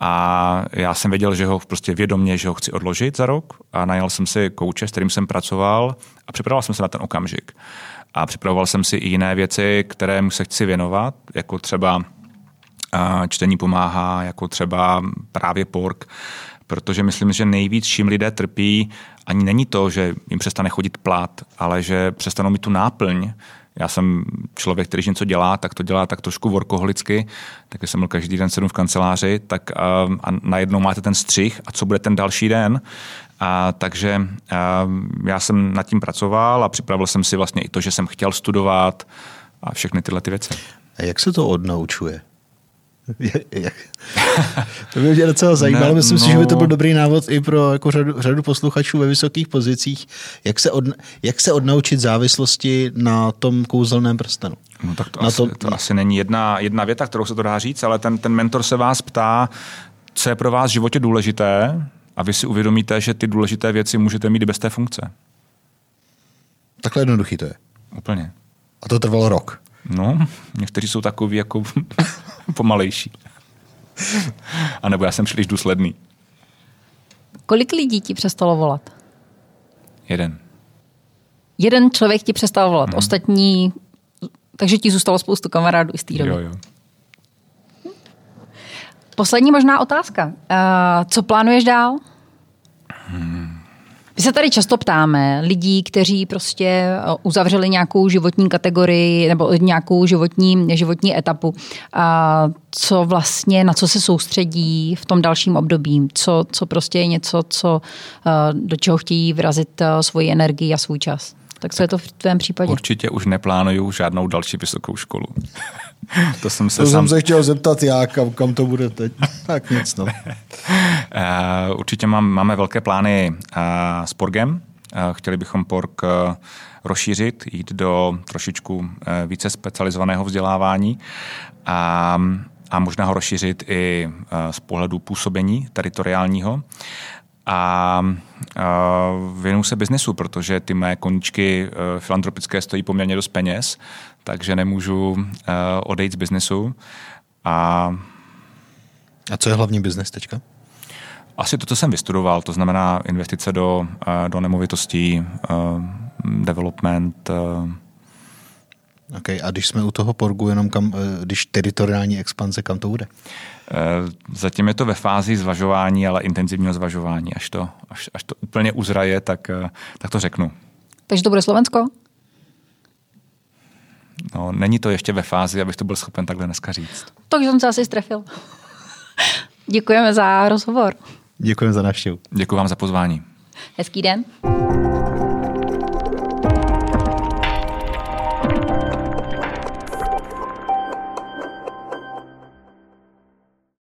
a já jsem věděl, že ho prostě vědomě, že ho chci odložit za rok a najal jsem si kouče, s kterým jsem pracoval a připravoval jsem se na ten okamžik. A připravoval jsem si i jiné věci, které mu se chci věnovat, jako třeba čtení pomáhá, jako třeba právě pork, protože myslím, že nejvíc, čím lidé trpí, ani není to, že jim přestane chodit plát, ale že přestanou mít tu náplň, já jsem člověk, který něco dělá, tak to dělá tak trošku workoholicky, tak jsem byl každý den sedm v kanceláři, tak a, a najednou máte ten střih a co bude ten další den. A, takže a, já jsem nad tím pracoval a připravil jsem si vlastně i to, že jsem chtěl studovat a všechny tyhle ty věci. A jak se to odnaučuje? to by mě docela zajímalo. Ne, Myslím no. si, že by to byl dobrý návod i pro jako řadu, řadu posluchačů ve vysokých pozicích, jak se, od, jak se odnaučit závislosti na tom kouzelném prstenu. No tak to, na asi, to... to asi není jedna, jedna věta, kterou se to dá říct, ale ten, ten mentor se vás ptá, co je pro vás v životě důležité a vy si uvědomíte, že ty důležité věci můžete mít bez té funkce. Takhle jednoduchý to je. Úplně. A to trvalo rok. No, někteří jsou takový jako pomalejší. A nebo já jsem příliš důsledný. Kolik lidí ti přestalo volat? Jeden. Jeden člověk ti přestal volat, hmm. ostatní... Takže ti zůstalo spoustu kamarádů i z té doby. Jo, jo. Poslední možná otázka. Uh, co plánuješ dál? My se tady často ptáme lidí, kteří prostě eh, uzavřeli nějakou životní kategorii nebo nějakou životní, životní etapu, a co vlastně, na co se soustředí v tom dalším období, co, co prostě je něco, co, eh, do čeho chtějí vrazit eh, svoji energii a svůj čas. Tak co je to v tvém případě? Určitě už neplánuju žádnou další vysokou školu. to jsem se, to sám... jsem se chtěl zeptat já, kam, kam to bude teď. tak nic, no. Uh, určitě mám, máme velké plány uh, s Porgem, chtěli bychom PORK rozšířit, jít do trošičku více specializovaného vzdělávání a, a možná ho rozšířit i z pohledu působení teritoriálního a věnuju se biznesu, protože ty mé koničky filantropické stojí poměrně dost peněz, takže nemůžu odejít z biznesu. A, a co je hlavní biznes teďka? Asi to, co jsem vystudoval, to znamená investice do, do nemovitostí, development. Okay, a když jsme u toho porgu, jenom kam, když teritoriální expanze, kam to bude? Zatím je to ve fázi zvažování, ale intenzivního zvažování. Až to, až, až to úplně uzraje, tak, tak to řeknu. Takže to bude Slovensko? No, není to ještě ve fázi, abych to byl schopen takhle dneska říct. Takže jsem se asi strefil. Děkujeme za rozhovor. Děkujeme za návštěvu. Děkuji vám za pozvání. Hezký den.